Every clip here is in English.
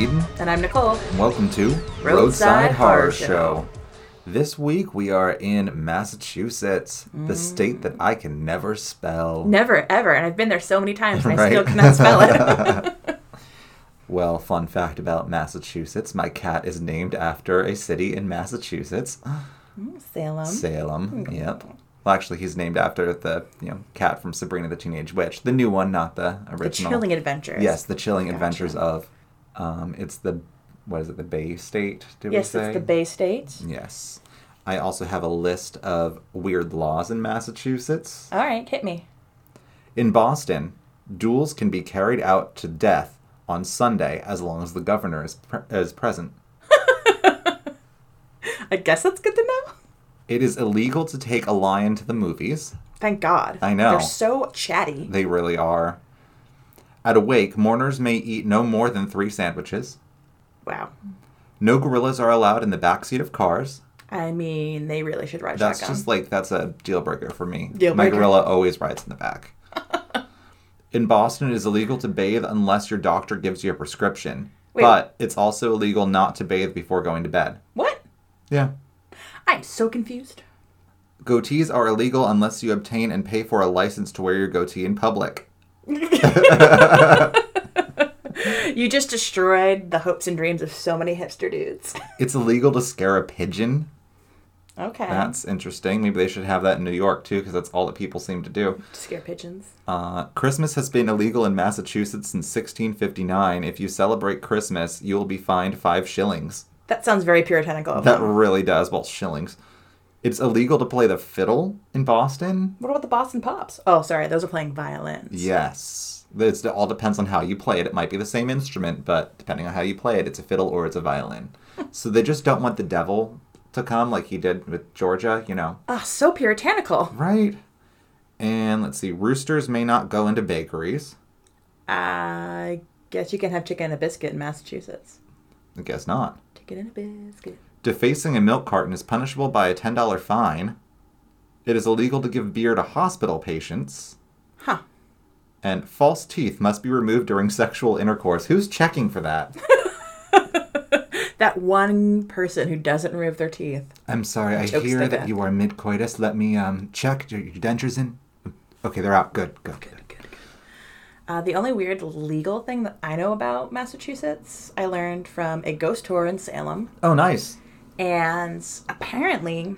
Eden, And I'm Nicole. and welcome to Roadside Horror Horror Show. Show. This week we are in Massachusetts, the mm. state that I can never spell. Never, ever. And I've been there so many times and I still cannot spell it. Well, fun fact about Massachusetts my cat is named after a city in Massachusetts, mm, Salem. Salem. Yep. Well, actually, he's named after the you know cat from Sabrina the Teenage Witch, the new one, not the the original. Chilling Adventures. Yes, the chilling Gotcha. adventures of. Um, it's the what is it? The Bay State? Did Yes, we say? it's the Bay State. Yes. I also have a list of weird laws in Massachusetts. All right, hit me. In Boston, duels can be carried out to death on Sunday as long as the governor is, pre- is present. I guess that's good to know. It is illegal to take a lion to the movies. Thank God. I know. They're so chatty. They really are. At a wake, mourners may eat no more than three sandwiches. Wow. No gorillas are allowed in the backseat of cars. I mean, they really should ride That's shotgun. just like that's a deal breaker for me. Deal My breaker. gorilla always rides in the back. in Boston, it is illegal to bathe unless your doctor gives you a prescription. Wait. But it's also illegal not to bathe before going to bed. what? Yeah. I'm so confused. Goatees are illegal unless you obtain and pay for a license to wear your goatee in public. You just destroyed the hopes and dreams of so many hipster dudes. It's illegal to scare a pigeon. okay. That's interesting. Maybe they should have that in New York too, because that's all that people seem to do. To scare pigeons. Uh, Christmas has been illegal in Massachusetts since 1659. If you celebrate Christmas, you will be fined five shillings. That sounds very puritanical. That really does. Well, shillings. It's illegal to play the fiddle in Boston. What about the Boston Pops? Oh, sorry, those are playing violins. Yes. It's, it all depends on how you play it. It might be the same instrument, but depending on how you play it, it's a fiddle or it's a violin. so they just don't want the devil to come like he did with Georgia, you know. Ah, so puritanical. Right. And let's see. Roosters may not go into bakeries. I guess you can have chicken and a biscuit in Massachusetts. I guess not. Chicken and a biscuit. Defacing a milk carton is punishable by a $10 fine. It is illegal to give beer to hospital patients. Huh. And false teeth must be removed during sexual intercourse. Who's checking for that? That one person who doesn't remove their teeth. I'm sorry, I hear that you are mid coitus. Let me um check. Your, your dentures in? Okay, they're out. Good, good, good. Good, good. Uh, the only weird legal thing that I know about Massachusetts, I learned from a ghost tour in Salem. Oh, nice. And apparently,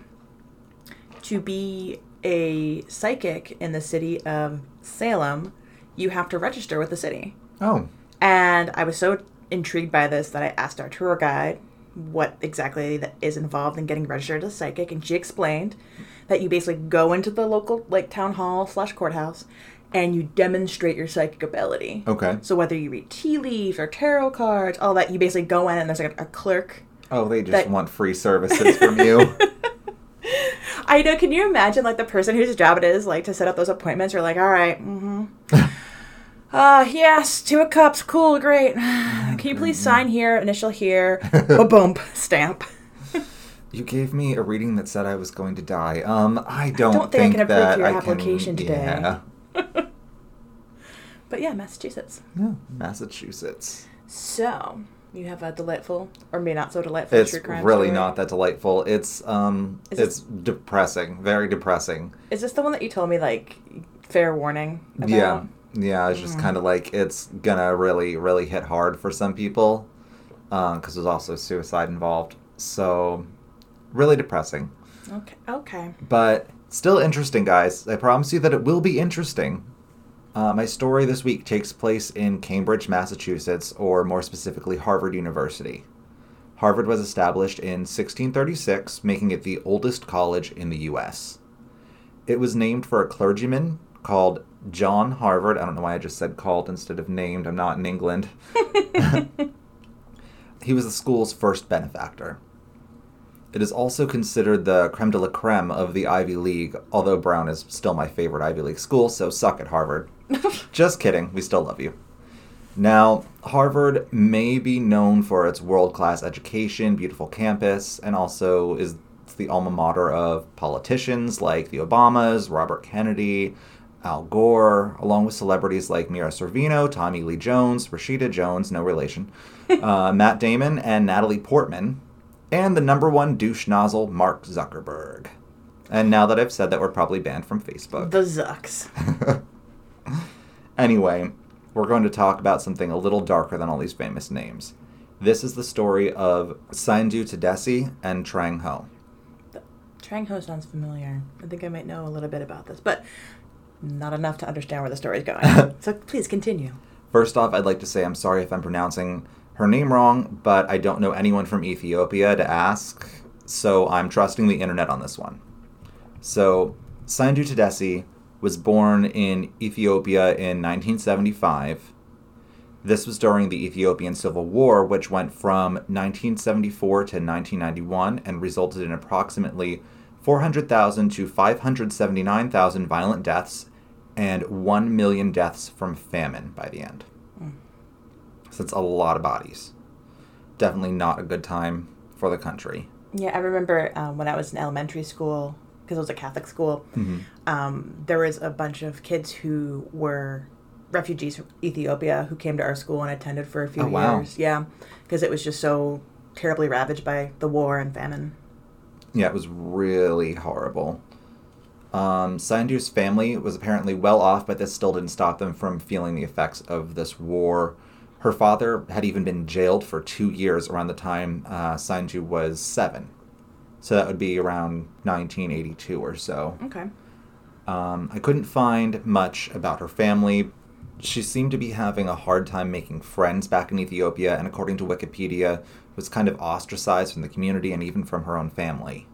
to be a psychic in the city of Salem, you have to register with the city. Oh, And I was so intrigued by this that I asked our tour guide what exactly that is involved in getting registered as a psychic, and she explained that you basically go into the local like town hall slash courthouse and you demonstrate your psychic ability. okay. So whether you read tea leaves or tarot cards, all that, you basically go in and there's like a, a clerk. Oh, they just That- want free services from you. I know. Can you imagine like the person whose job it is like to set up those appointments? You're like, all right, mm-hmm. Uh, yes, two of cups, cool, great. Can you please sign here, initial here, a bump, stamp. You gave me a reading that said I was going to die. Um, I don't, I don't think I can approve your I application can, today. Yeah. But yeah, Massachusetts. yeah, Massachusetts. So you have a delightful, or may not so delightful, It's true crime really story. not that delightful. It's um, Is it's depressing, very depressing. Is this the one that you told me like fair warning? About? Yeah, yeah. It's Mm. just kind of like it's gonna really, really hit hard for some people, because there's also suicide involved. So, really depressing, Okay. Okay. but still interesting, guys. I promise you that it will be interesting. Uh, my story this week takes place in Cambridge, Massachusetts, or more specifically, Harvard University. Harvard was established in 1636, making it the oldest college in the U.S. It was named for a clergyman called John Harvard. I don't know why I just said called instead of named. I'm not in England. he was the school's first benefactor. It is also considered the creme de la creme of the Ivy League, although Brown is still my favorite Ivy League school, so suck at Harvard. Just kidding, we still love you. Now, Harvard may be known for its world class education, beautiful campus, and also is the alma mater of politicians like the Obamas, Robert Kennedy, Al Gore, along with celebrities like Mira Sorvino, Tommy Lee Jones, Rashida Jones, no relation, uh, Matt Damon, and Natalie Portman, and the number one douche nozzle, Mark Zuckerberg. And now that I've said that, we're probably banned from Facebook. The Zucks. Anyway, we're going to talk about something a little darker than all these famous names. This is the story of Saindu Tadesse and Trang Ho. Trang Ho sounds familiar. I think I might know a little bit about this, but not enough to understand where the story's going. so please continue. First off, I'd like to say I'm sorry if I'm pronouncing her name wrong, but I don't know anyone from Ethiopia to ask, so I'm trusting the internet on this one. So, Saindu Tadesse was born in Ethiopia in 1975. This was during the Ethiopian Civil War, which went from 1974 to 1991 and resulted in approximately 400,000 to 579,000 violent deaths and 1 million deaths from famine by the end. So it's a lot of bodies. Definitely not a good time for the country. Yeah, I remember um, when I was in elementary school, because it was a Catholic school, um, there was a bunch of kids who were refugees from Ethiopia who came to our school and attended for a few Oh, wow. years. Yeah, because it was just so terribly ravaged by the war and famine. Yeah, it was really horrible. Um, Saindu's family was apparently well off, but this still didn't stop them from feeling the effects of this war. Her father had even been jailed for two years around the time uh, Saindu was seven. So that would be around 1982 or so. Okay. Um, I couldn't find much about her family. She seemed to be having a hard time making friends back in Ethiopia, and according to Wikipedia, was kind of ostracized from the community and even from her own family.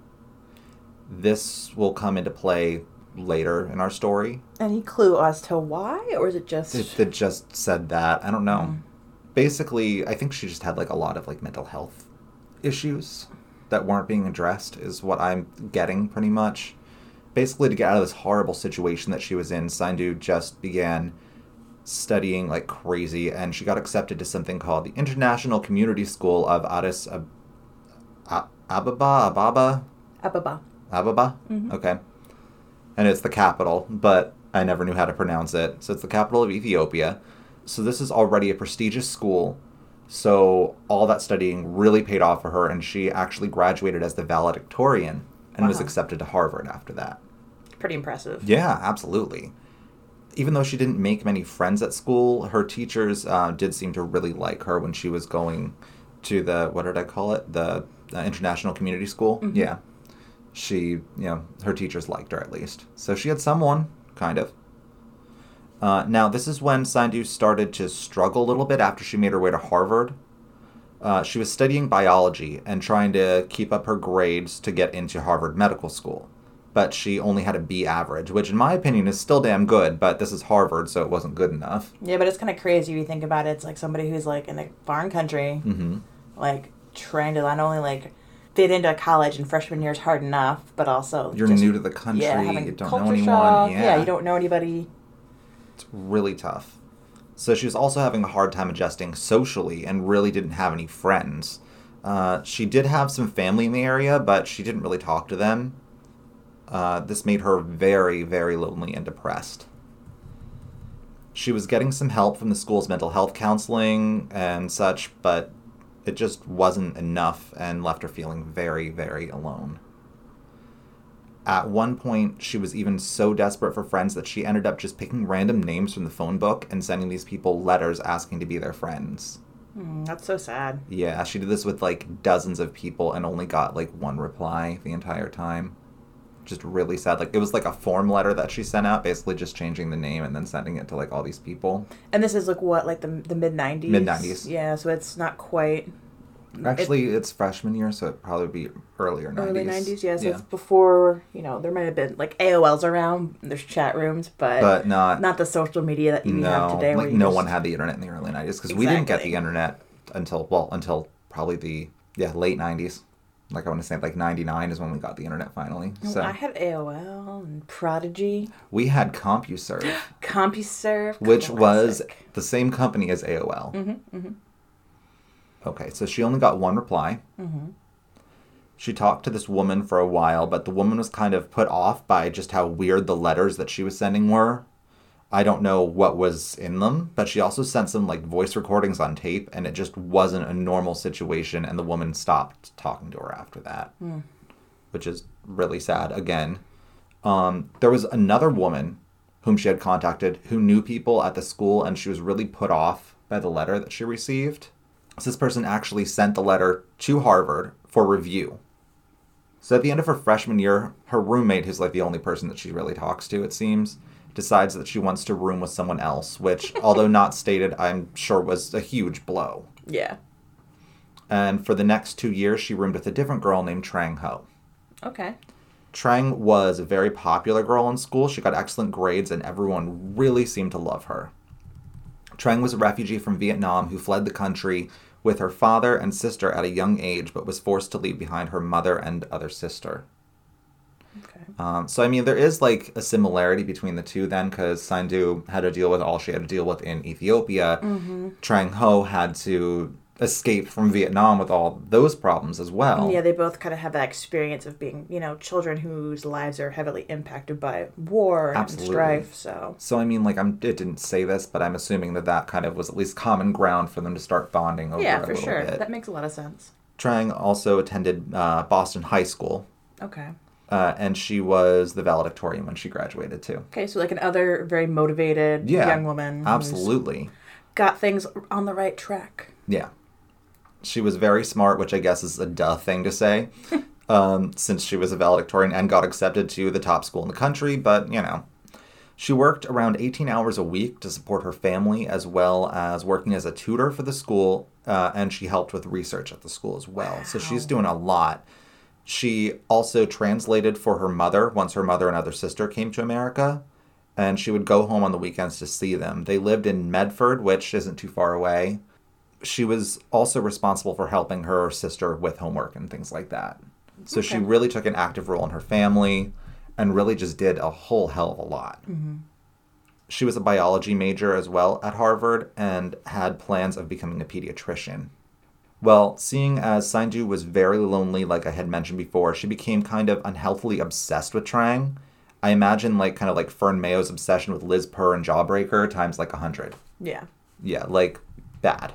This will come into play later in our story. Any clue as to why, or is it just? It, it just said that. I don't know. Basically, I think she just had like a lot of like mental health issues that weren't being addressed, is what I'm getting pretty much. Basically, to get out of this horrible situation that she was in, Saindu just began studying like crazy, and she got accepted to something called the International Community School of Addis Ab- A- Ababa, Ababa, Ababa. Ababa? Mm-hmm. Okay. And it's the capital, but I never knew how to pronounce it. So it's the capital of Ethiopia. So this is already a prestigious school. So all that studying really paid off for her, and she actually graduated as the valedictorian and was accepted to Harvard after that. Pretty impressive. Yeah, absolutely. Even though she didn't make many friends at school, her teachers uh, did seem to really like her when she was going to the what did I call it? The uh, international community school. Yeah, she you know her teachers liked her at least, so she had someone kind of. Uh, now this is when Saindu started to struggle a little bit after she made her way to Harvard. Uh, she was studying biology and trying to keep up her grades to get into Harvard Medical School but she only had a B average, which in my opinion is still damn good, but this is Harvard, so it wasn't good enough. Yeah, but it's kind of crazy if you think about it. It's like somebody who's like in a foreign country, hmm like trying to not only like fit into college and freshman year is hard enough, but also You're just- new to the country, yeah, you don't know anyone. shock. Yeah. you don't know anybody. It's really tough. So she was also having a hard time adjusting socially and really didn't have any friends. Uh, she did have some family in the area, but she didn't really talk to them. Uh, this made her very, very lonely and depressed. She was getting some help from the school's mental health counseling and such, but it just wasn't enough and left her feeling very, very alone. At one point, she was even so desperate for friends that she ended up just picking random names from the phone book and sending these people letters asking to be their friends. Hmm, that's so sad. Yeah, she did this with like dozens of people and only got like one reply the entire time. Just really sad. Like it was like a form letter that she sent out, basically just changing the name and then sending it to like all these people. And this is like what, like the the mid nineties. Mid-nineties. Yeah, so it's not quite Actually, it's freshman year, so it'd probably be earlier 90s. early nineties. Yeah, so it's before you know there might have been like AOL's around. There's chat rooms, but, but not not the social media that you no, have today. like no just- one had the internet in the early 90s because we didn't get the internet until well until probably the yeah late 90s like i want to say like 99 is when we got the internet finally No, so I had AOL and Prodigy, we had compuserve CompuServe, which was the same company as aol Mm-hmm, mm-hmm, okay so she only got one reply mm-hmm. she talked to this woman for a while but the woman was kind of put off by just how weird the letters that she was sending were I don't know what was in them, but she also sent some like voice recordings on tape, and it just wasn't a normal situation. And the woman stopped talking to her after that, which is really sad. Again, um, there was another woman whom she had contacted who knew people at the school, and she was really put off by the letter that she received. So this person actually sent the letter to Harvard for review. So at the end of her freshman year, her roommate, who's like the only person that she really talks to, it seems, decides that she wants to room with someone else, which, although not stated, I'm sure was a huge blow. Yeah. And for the next two years, she roomed with a different girl named Trang Ho. Okay. Trang was a very popular girl in school. She got excellent grades, and everyone really seemed to love her. Trang was a refugee from Vietnam who fled the country with her father and sister at a young age, but was forced to leave behind her mother and other sister. Okay. Um, so, I mean, there is like a similarity between the two then, because Sandu had to deal with all she had to deal with in Ethiopia. Trang Ho had to escape from Vietnam with all those problems as well. Yeah, they both kind of have that experience of being, you know, children whose lives are heavily impacted by war and Absolutely. strife. So, So I mean, like I'm, it didn't say this, but I'm assuming that that kind of was at least common ground for them to start bonding over yeah, for sure. bit. That makes a lot of sense. Trang also attended uh, Boston High School, Okay. uh, and she was the valedictorian when she graduated too. Okay, so like another very motivated Yeah, young woman. Absolutely, Got things on the right track. yeah. She was very smart, which I guess is a duh thing to say, um, since she was a valedictorian and got accepted to the top school in the country. But you know, She worked around 18 hours a week to support her family, as well as working as a tutor for the school, uh, and she helped with research at the school as well. So she's doing a lot. She also translated for her mother once her mother and other sister came to America, and she would go home on the weekends to see them. They lived in Medford, which isn't too far away. She was also responsible for helping her sister with homework and things like that. So she really took an active role in her family and really just did a whole hell of a lot. Mm-hmm. She was a biology major as well at Harvard and had plans of becoming a pediatrician. Well, seeing as Sainju was very lonely, like I had mentioned before, she became kind of unhealthily obsessed with Trang. I imagine like kind of like Fern Mayo's obsession with Liz Purr and Jawbreaker times like a hundred. Yeah. Yeah, like bad.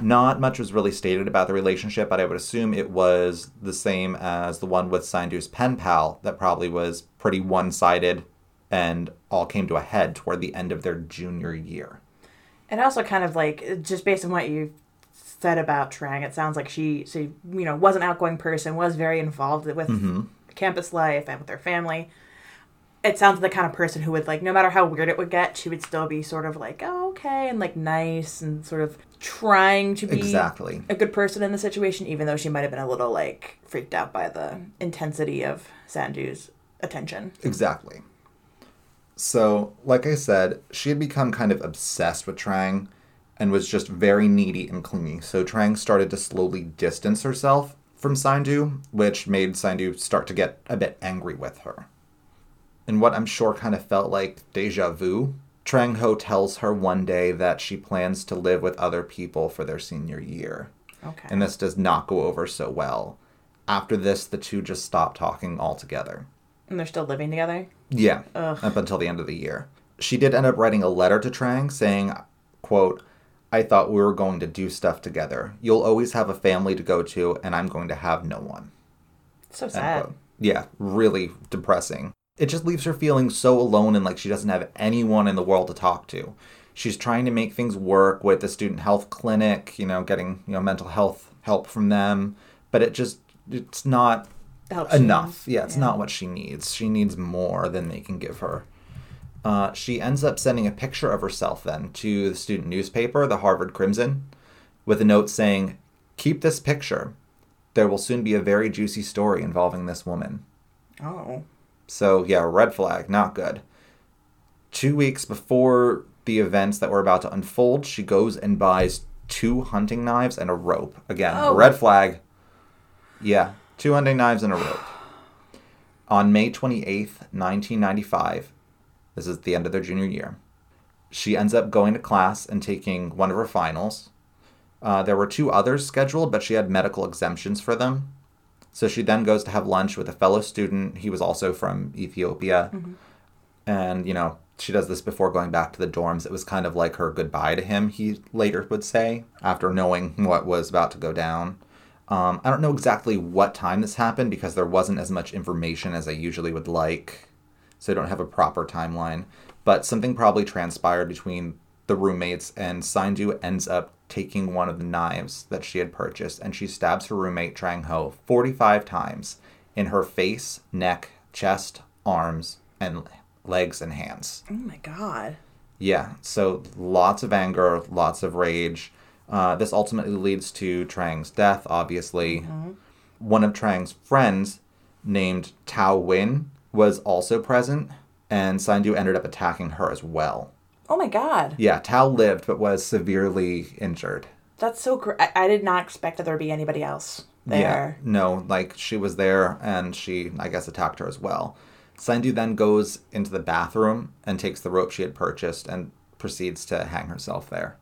Not much was really stated about the relationship, but I would assume it was the same as the one with Saindu's pen pal that probably was pretty one sided and all came to a head toward the end of their junior year. And also kind of like just based on what you said about Trang, it sounds like she she you know was an outgoing person, was very involved with Mm-hmm. campus life and with her family. It sounds like the kind of person who would like no matter how weird it would get, she would still be sort of like oh, okay and like nice and sort of trying to be Exactly. a good person in the situation, even though she might have been a little like freaked out by the intensity of Sandu's attention. Exactly. So, like I said, she had become kind of obsessed with Trang and was just very needy and clingy. So, Trang started to slowly distance herself from sandu which made sandu start to get a bit angry with her. And what I'm sure kind of felt like deja vu, Trang Ho tells her one day that she plans to live with other people for their senior year. Okay. And this does not go over so well. After this, the two just stop talking altogether. and they're still living together. Yeah, Ugh. up until the end of the year. She did end up writing a letter to Trang saying, quote, I thought we were going to do stuff together. You'll always have a family to go to, and I'm going to have no one. So sad. Yeah, really depressing. It just leaves her feeling so alone and like she doesn't have anyone in the world to talk to. She's trying to make things work with the student health clinic, you know, getting, you know, mental health help from them, but it just it's not The help she enough. Yeah, it's not what she needs. She needs more than they can give her. Uh, she ends up sending a picture of herself then to the student newspaper, the Harvard Crimson, with a note saying, Keep this picture. There will soon be a very juicy story involving this woman. Oh. So, yeah, red flag, not good. Two weeks before the events that were about to unfold, she goes and buys two hunting knives and a rope. Again, Oh. red flag. Yeah, two hunting knives and a rope. On May 28th, 1995, this is the end of their junior year, she ends up going to class and taking one of her finals. Uh, there were two others scheduled, but she had medical exemptions for them. So she then goes to have lunch with a fellow student. He was also from Ethiopia. And, you know, she does this before going back to the dorms. It was kind of like her goodbye to him, he later would say, after knowing what was about to go down. Um, I don't know exactly what time this happened because there wasn't as much information as I usually would like, so I don't have a proper timeline. But something probably transpired between the roommates, and Sindhu ends up taking one of the knives that she had purchased and she stabs her roommate, Trang Ho, 45 times in her face, neck, chest, arms, and legs and hands. Oh my god. Yeah, so lots of anger, lots of rage. Uh, this ultimately leads to Trang's death, obviously. One of Trang's friends, named Thao Nguyen, was also present, and Sindhu ended up attacking her as well. Oh my god. Yeah, Thao lived but was severely injured. That's so cr- I-, did not expect that there would be anybody else there. Yeah, no, like she was there and she, I guess, attacked her as well. Sindhu then goes into the bathroom and takes the rope she had purchased and proceeds to hang herself there.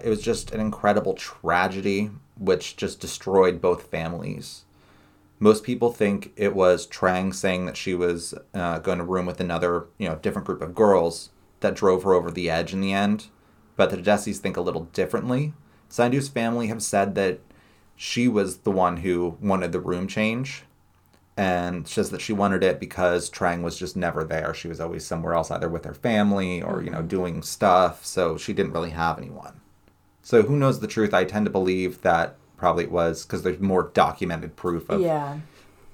It was just an incredible tragedy which just destroyed both families. Most people think it was Trang saying that she was uh, going to room with another, you know, different group of girls that drove her over the edge in the end. But the Tadesses think a little differently. Sandu's family have said that she was the one who wanted the room change and says that she wanted it because Trang was just never there. She was always somewhere else, either with her family or, you know, mm-hmm. doing stuff. So she didn't really have anyone. So who knows the truth? I tend to believe that probably it was because there's more documented proof of Yeah.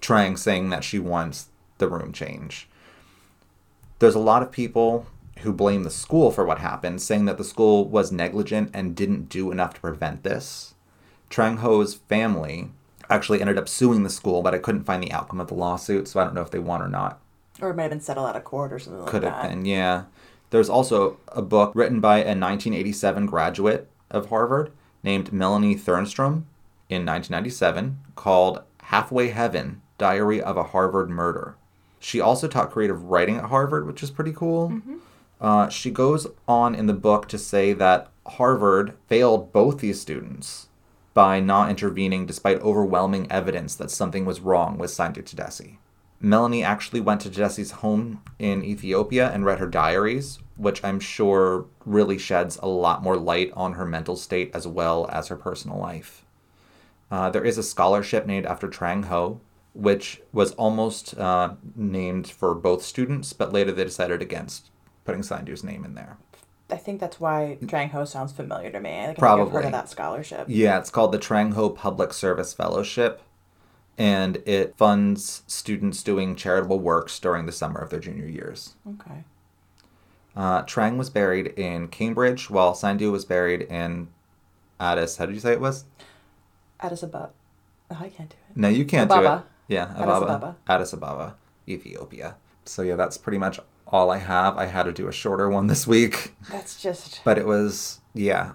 Trang saying that she wants the room change. There's a lot of people who blame the school for what happened, saying that the school was negligent and didn't do enough to prevent this. Trang Ho's family actually ended up suing the school, but I couldn't find the outcome of the lawsuit, so I don't know if they won or not. Or it might have been settled out of court or something like that. Could like have that. been, yeah. There's also a book written by a 1987 graduate of Harvard named Melanie Thernstrom in 1997 called Halfway Heaven Diary of a Harvard Murder. She also taught creative writing at Harvard, which is pretty cool. Mm-hmm. Uh, she goes on in the book to say that Harvard failed both these students by not intervening despite overwhelming evidence that something was wrong with Sindhu Tadesse. Melanie actually went to Tadesse's home in Ethiopia and read her diaries, which I'm sure really sheds a lot more light on her mental state as well as her personal life. Uh, there is a scholarship named after Trang Ho, which was almost uh, named for both students, but later they decided against putting Sindhu's name in there. I think that's why Trang Ho sounds familiar to me. I think I've Probably. heard of that scholarship. Yeah, it's called the Trang Ho Public Service Fellowship, and it funds students doing charitable works during the summer of their junior years. Okay. Uh, Trang was buried in Cambridge, while Sindhu was buried in Addis. How did you say it was? Addis Ababa. Oh, I can't do it. No, you can't do it. Yeah, Addis Ababa. Ababa. Addis Ababa, Ethiopia. So yeah, that's pretty much all I have. I had to do a shorter one this week, That's just. but it was yeah,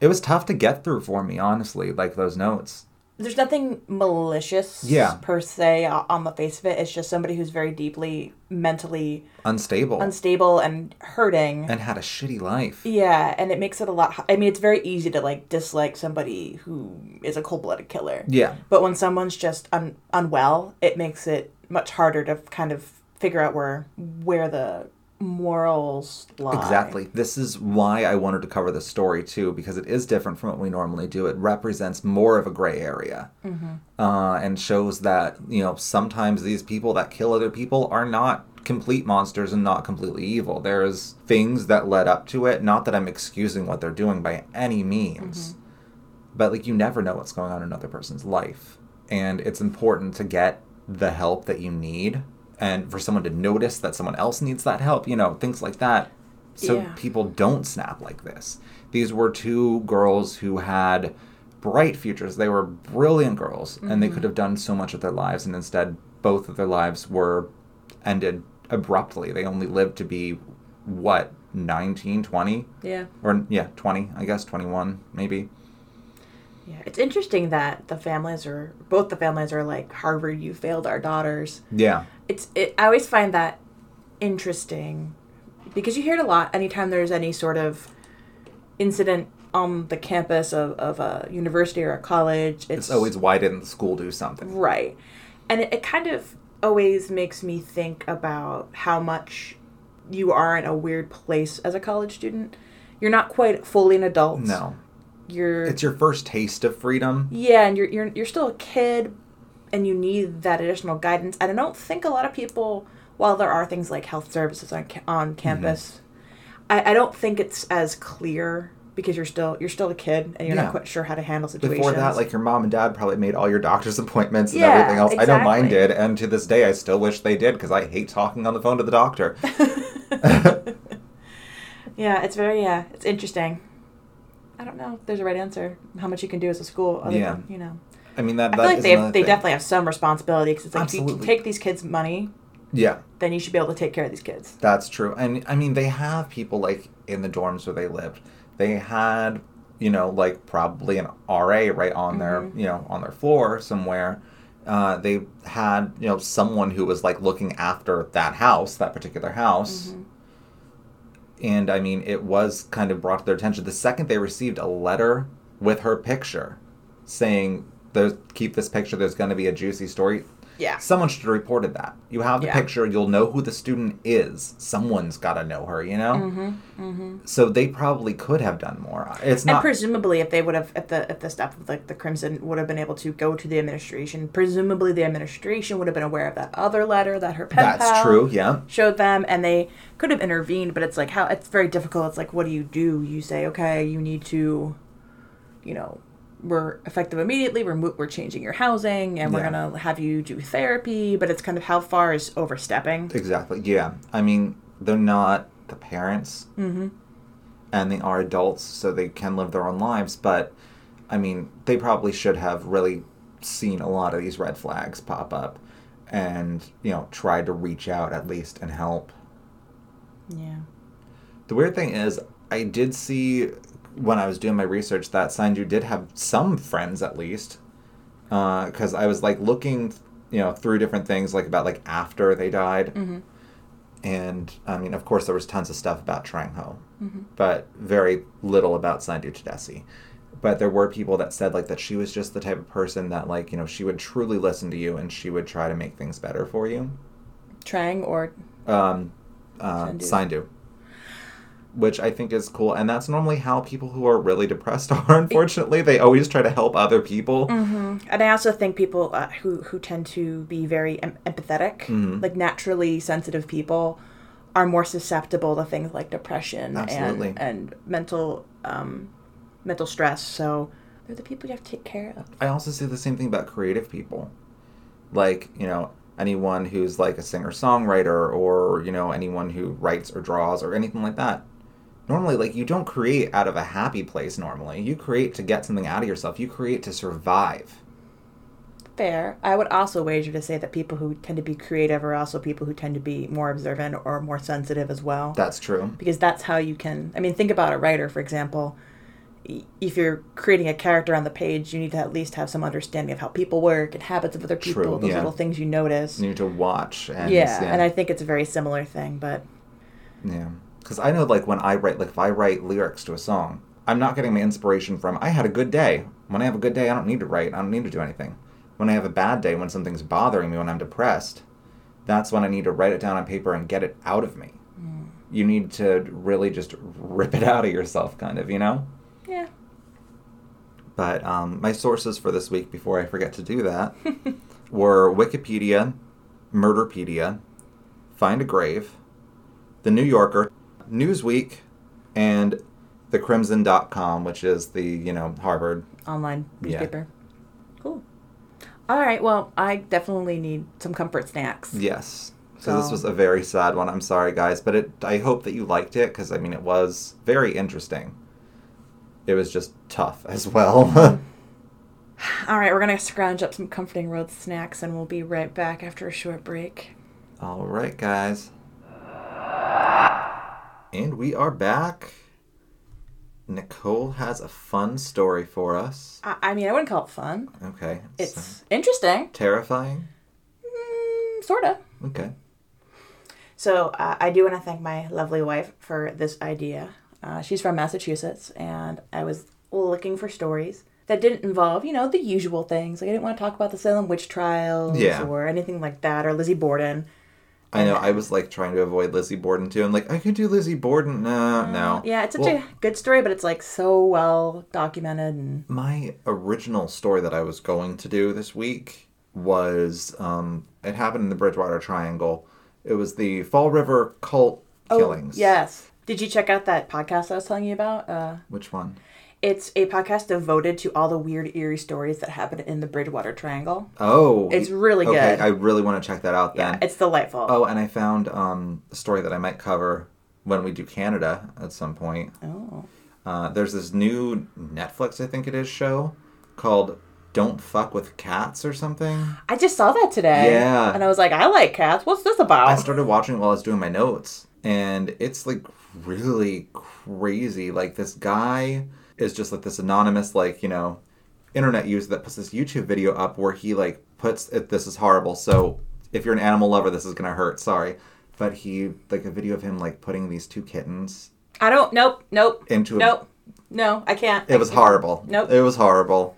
it was tough to get through for me, honestly. Like those notes. There's nothing malicious Yeah. per se on the face of it. It's just somebody who's very deeply mentally Unstable unstable and hurting. and had a shitty life. yeah, and it makes it a lot. I mean, it's very easy to like dislike somebody who is a cold blooded killer. Yeah, But when someone's just un- unwell, it makes it much harder to kind of figure out where where the morals lie. Exactly. This is why I wanted to cover the story too, because it is different from what we normally do. It represents more of a gray area, uh, and shows that you know sometimes these people that kill other people are not complete monsters and not completely evil. There's things that led up to it. Not that I'm excusing what they're doing by any means, but like you never know what's going on in another person's life, and it's important to get the help that you need. And for someone to notice that someone else needs that help, you know, things like that so Yeah. people don't snap like this. These were two girls who had bright futures. They were brilliant girls, and they mm-hmm. could have done so much with their lives, and instead, both of their lives were ended abruptly. They only lived to be, what, 19, 20? Yeah. Or, yeah, 20, I guess, 21, maybe. Yeah. It's interesting that the families are both the families are like Harvard, you failed our daughters. Yeah. It's it I always find that interesting because you hear it a lot anytime there's any sort of incident on the campus of, of a university or a college. It's, It's always, why didn't the school do something? Right. And it, it kind of always makes me think about how much you are in a weird place as a college student. You're not quite fully an adult. No. You're It's your first taste of freedom. yeah, and you're you're you're still a kid, and you need that additional guidance. And I don't think a lot of people, while there are things like health services on on campus, mm-hmm. I, I don't think it's as clear because you're still you're still a kid and you're Yeah. not quite sure how to handle situations. Before that, like your mom and dad probably made all your doctor's appointments and Yeah, everything else. I know mine exactly. did, and to this day, I still wish they did because I hate talking on the phone to the doctor. yeah, it's very yeah, it's interesting. I don't know if there's a right answer. How much you can do as a school, other Yeah. than you know. I mean that. I that feel like is they another they thing. definitely have some responsibility because it's like if you take these kids' money, Yeah, then you should be able to take care of these kids. that's true. And I mean, they have people like in the dorms where they lived. They had, you know, like probably an RA right on their, Mhm. you know, on their floor somewhere. Uh, they had, you know, someone who was like looking after that house, that particular house. Mhm. and I mean, it was kind of brought to their attention the second they received a letter with her picture saying, "There's keep this picture. There's going to be a juicy story." Yeah. Someone should have reported that. You have the Yeah. picture. You'll know who the student is. Someone's got to know her. You know. Mm-hmm. Mm-hmm. So they probably could have done more. It's not. And presumably, if they would have, if the if the staff of like the Crimson would have been able to go to the administration, presumably the administration would have been aware of that other letter that her pen that's true. Yeah. showed them, and they could have intervened. But it's like how it's very difficult. It's like, what do you do? You say, okay, you need to, you know, we're effective immediately. We're mo- we're changing your housing, and we're Yeah. gonna have you do therapy. But it's kind of how far is overstepping. Exactly. Yeah. I mean, they're not the parents. Mm-hmm. and they are adults, so they can live their own lives. But I mean, they probably should have really seen a lot of these red flags pop up, and you know, tried to reach out at least and help. Yeah. The weird thing is, I did see when I was doing my research that Sanju did have some friends at least, because I was like looking, you know, through different things like about like after they died, Mm-hmm. and I mean, of course, there was tons of stuff about Trang Ho. Mm-hmm. but very little about Sandu Tadesse. But there were people that said like that she was just the type of person that like you know she would truly listen to you and she would try to make things better for you. Trang or Um, uh, Sandu. Sandu. Which I think is cool, and that's normally how people who are really depressed are. Unfortunately, they always try to help other people. hmm And I also think people uh, who who tend to be very em- empathetic, Mhm. like naturally sensitive people, are more susceptible to things like depression Absolutely. and and mental um, mental stress. So they're the people you have to take care of. I also say the same thing about creative people. Like, you know, anyone who's like a singer songwriter or, you know, anyone who writes or draws or anything like that. Normally, like, you don't create out of a happy place normally. You create to get something out of yourself, you create to survive. Fair. I would also wager to say that people who tend to be creative are also people who tend to be more observant or more sensitive as well. That's true. because that's how you can i mean think about a writer for example if you're creating a character on the page you need to at least have some understanding of how people work and habits of other people True, those yeah. little things you notice You need to watch and yeah, and i think it's a very similar thing but Yeah. Because I know, like, when I write, like, if I write lyrics to a song, I'm not getting my inspiration from, I had a good day. When I have a good day, I don't need to write. I don't need to do anything. When I have a bad day, when something's bothering me, when I'm depressed, that's when I need to write it down on paper and get it out of me. You need to really just rip it out of yourself, kind of, you know? yeah But um, my sources for this week, before I forget to do that, were Wikipedia, Murderpedia, Find a Grave, The New Yorker, Newsweek, and thecrimson.com, which is the, you know, Harvard. online newspaper. Yeah. cool all right well i definitely need some comfort snacks Yes. So this was a very sad one. I'm sorry, guys, but it. I hope that you liked it because I mean it was very interesting. It was just tough as well. all right we're gonna scrounge up some comforting road snacks and we'll be right back after a short break All right, guys. And we are back. Nicole has a fun story for us. i, I mean i wouldn't call it fun Okay. it's so- interesting terrifying. mm, sort of Okay. So uh, I do want to thank my lovely wife for this idea. Uh, she's from Massachusetts, and I was looking for stories that didn't involve, you know, the usual things. Like I didn't want to talk about the Salem witch trials Yeah. or anything like that, or Lizzie Borden. I know. I was like trying to avoid Lizzie Borden too. I'm like, I could do Lizzie Borden. No, no. Uh, Yeah, it's such Well, a good story, but it's like so well documented and My original story that I was going to do this week was um, it happened in the Bridgewater Triangle. It was the Fall River cult killings. Oh, yes. Did you check out that podcast I was telling you about? Uh, Which one? It's a podcast devoted to all the weird, eerie stories that happen in the Bridgewater Triangle. Oh, It's really okay. good. I really want to check that out Yeah, then. it's delightful. Oh, and I found um, a story that I might cover when we do Canada at some point. Oh. Uh, there's this new Netflix, I think it is, show called "Don't Fuck with Cats" or something. I just saw that today. Yeah. And I was like, I like cats. What's this about? I started watching while I was doing my notes, and it's like really crazy. Like this guy is just like this anonymous, like you know, internet user that puts this YouTube video up where he like puts it. This is horrible. So if you're an animal lover, this is gonna hurt. Sorry, but he like a video of him like putting these two kittens I don't. Nope. Nope. into a Nope. No, I can't. It was horrible. Nope. It was horrible.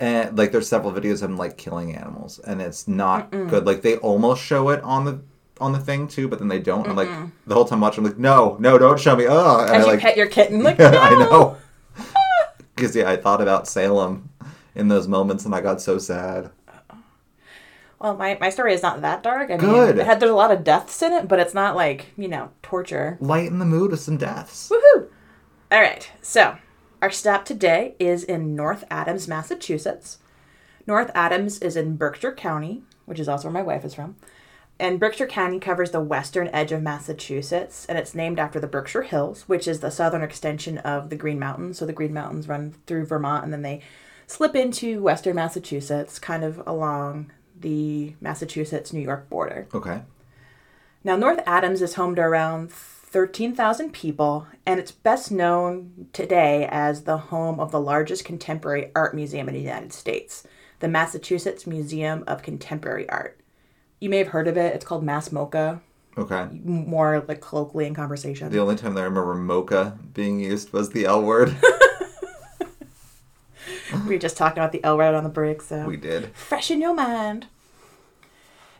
And like there's several videos of him like killing animals and it's not good. Like they almost show it on the on the thing too, but then they don't. I'm like the whole time watching I'm like, no, no, don't show me. Oh and As I you like pet your kitten, like, I "No." know. Because yeah, I thought about Salem in those moments and I got so sad. Well, my, my story is not that dark. I Good. mean, it had there's a lot of deaths in it, but it's not like you know torture. Lighten the mood with some deaths. Woohoo! All right, so our stop today is in North Adams, Massachusetts. North Adams is in Berkshire County, which is also where my wife is from. And Berkshire County covers the western edge of Massachusetts, and it's named after the Berkshire Hills, which is the southern extension of the Green Mountains. So the Green Mountains run through Vermont, and then they slip into western Massachusetts, kind of along the Massachusetts New York border. Okay. Now, North Adams is home to around 13,000 people, and it's best known today as the home of the largest contemporary art museum in the United States, the Massachusetts Museum of Contemporary Art. You may have heard of it. It's called MASS MoCA. Okay. more like colloquially in conversation. The only time that I remember mocha being used was the L word. we were just talking about the L word on the break, so. we did. fresh in your mind.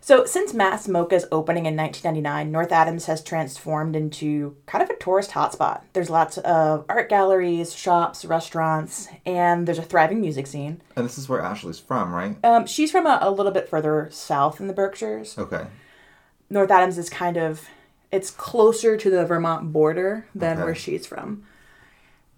So, since MASS MoCA's opening in 1999, North Adams has transformed into kind of a tourist hotspot. There's lots of art galleries, shops, restaurants, and there's a thriving music scene. And this is where Ashley's from, right? Um, she's from a, a little bit further south in the Berkshires. Okay. North Adams is kind of it's closer to the Vermont border than Okay. where she's from.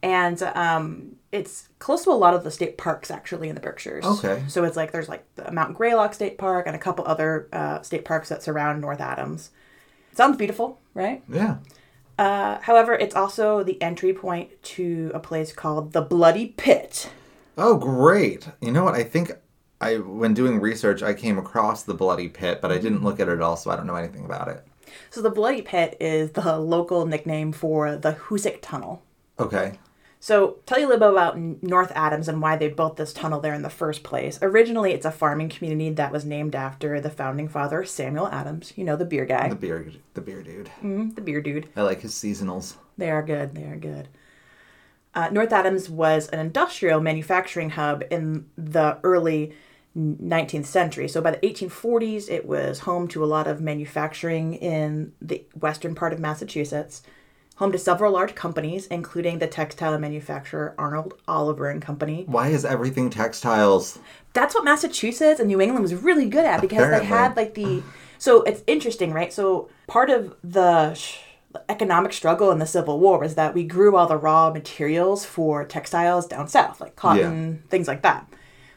And um, it's close to a lot of the state parks actually in the Berkshires. Okay. So it's like there's like the Mount Greylock State Park and a couple other uh, state parks that surround North Adams. Sounds beautiful, right? Yeah. Uh, however, it's also the entry point to a place called the Bloody Pit. Oh, great. You know what? I think I, when doing research, I came across the Bloody Pit, but I didn't look at it at all, so I don't know anything about it. So the Bloody Pit is the local nickname for the Hoosac Tunnel. Okay. So, tell you a little bit about North Adams and why they built this tunnel there in the first place. Originally, it's a farming community that was named after the founding father, Samuel Adams. You know, the beer guy, The beer, the beer dude. Mhm, the beer dude. I like his seasonals. They are good. They are good. Uh, North Adams was an industrial manufacturing hub in the early 19th century. So by the 1840s, it was home to a lot of manufacturing in the western part of Massachusetts, home to several large companies, including the textile manufacturer Arnold Oliver and Company. Why is everything textiles? That's what Massachusetts and New England was really good at because Apparently. they had like the. So it's interesting, right? So part of the sh- economic struggle in the Civil War was that we grew all the raw materials for textiles down south, like cotton, things like that.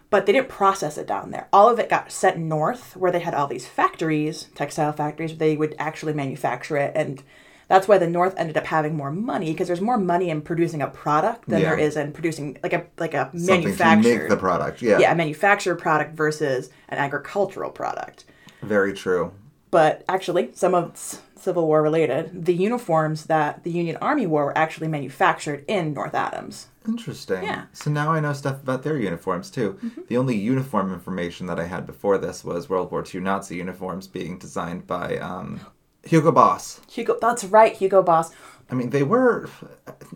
But they didn't process it down there. All of it got sent north, where they had all these factories, textile factories, where they would actually manufacture it. And that's why the North ended up having more money because there's more money in producing a product than Yeah. there is in producing like a like a Something to manufactured make the product. Yeah. yeah, a manufactured product versus an agricultural product. Very true. But actually, some of it's Civil War related. The uniforms that the Union Army wore were actually manufactured in North Adams. Interesting. Yeah. So now I know stuff about their uniforms too. The only uniform information that I had before this was World War II Nazi uniforms being designed by um, Hugo Boss. Hugo, that's right, Hugo Boss. I mean, they were,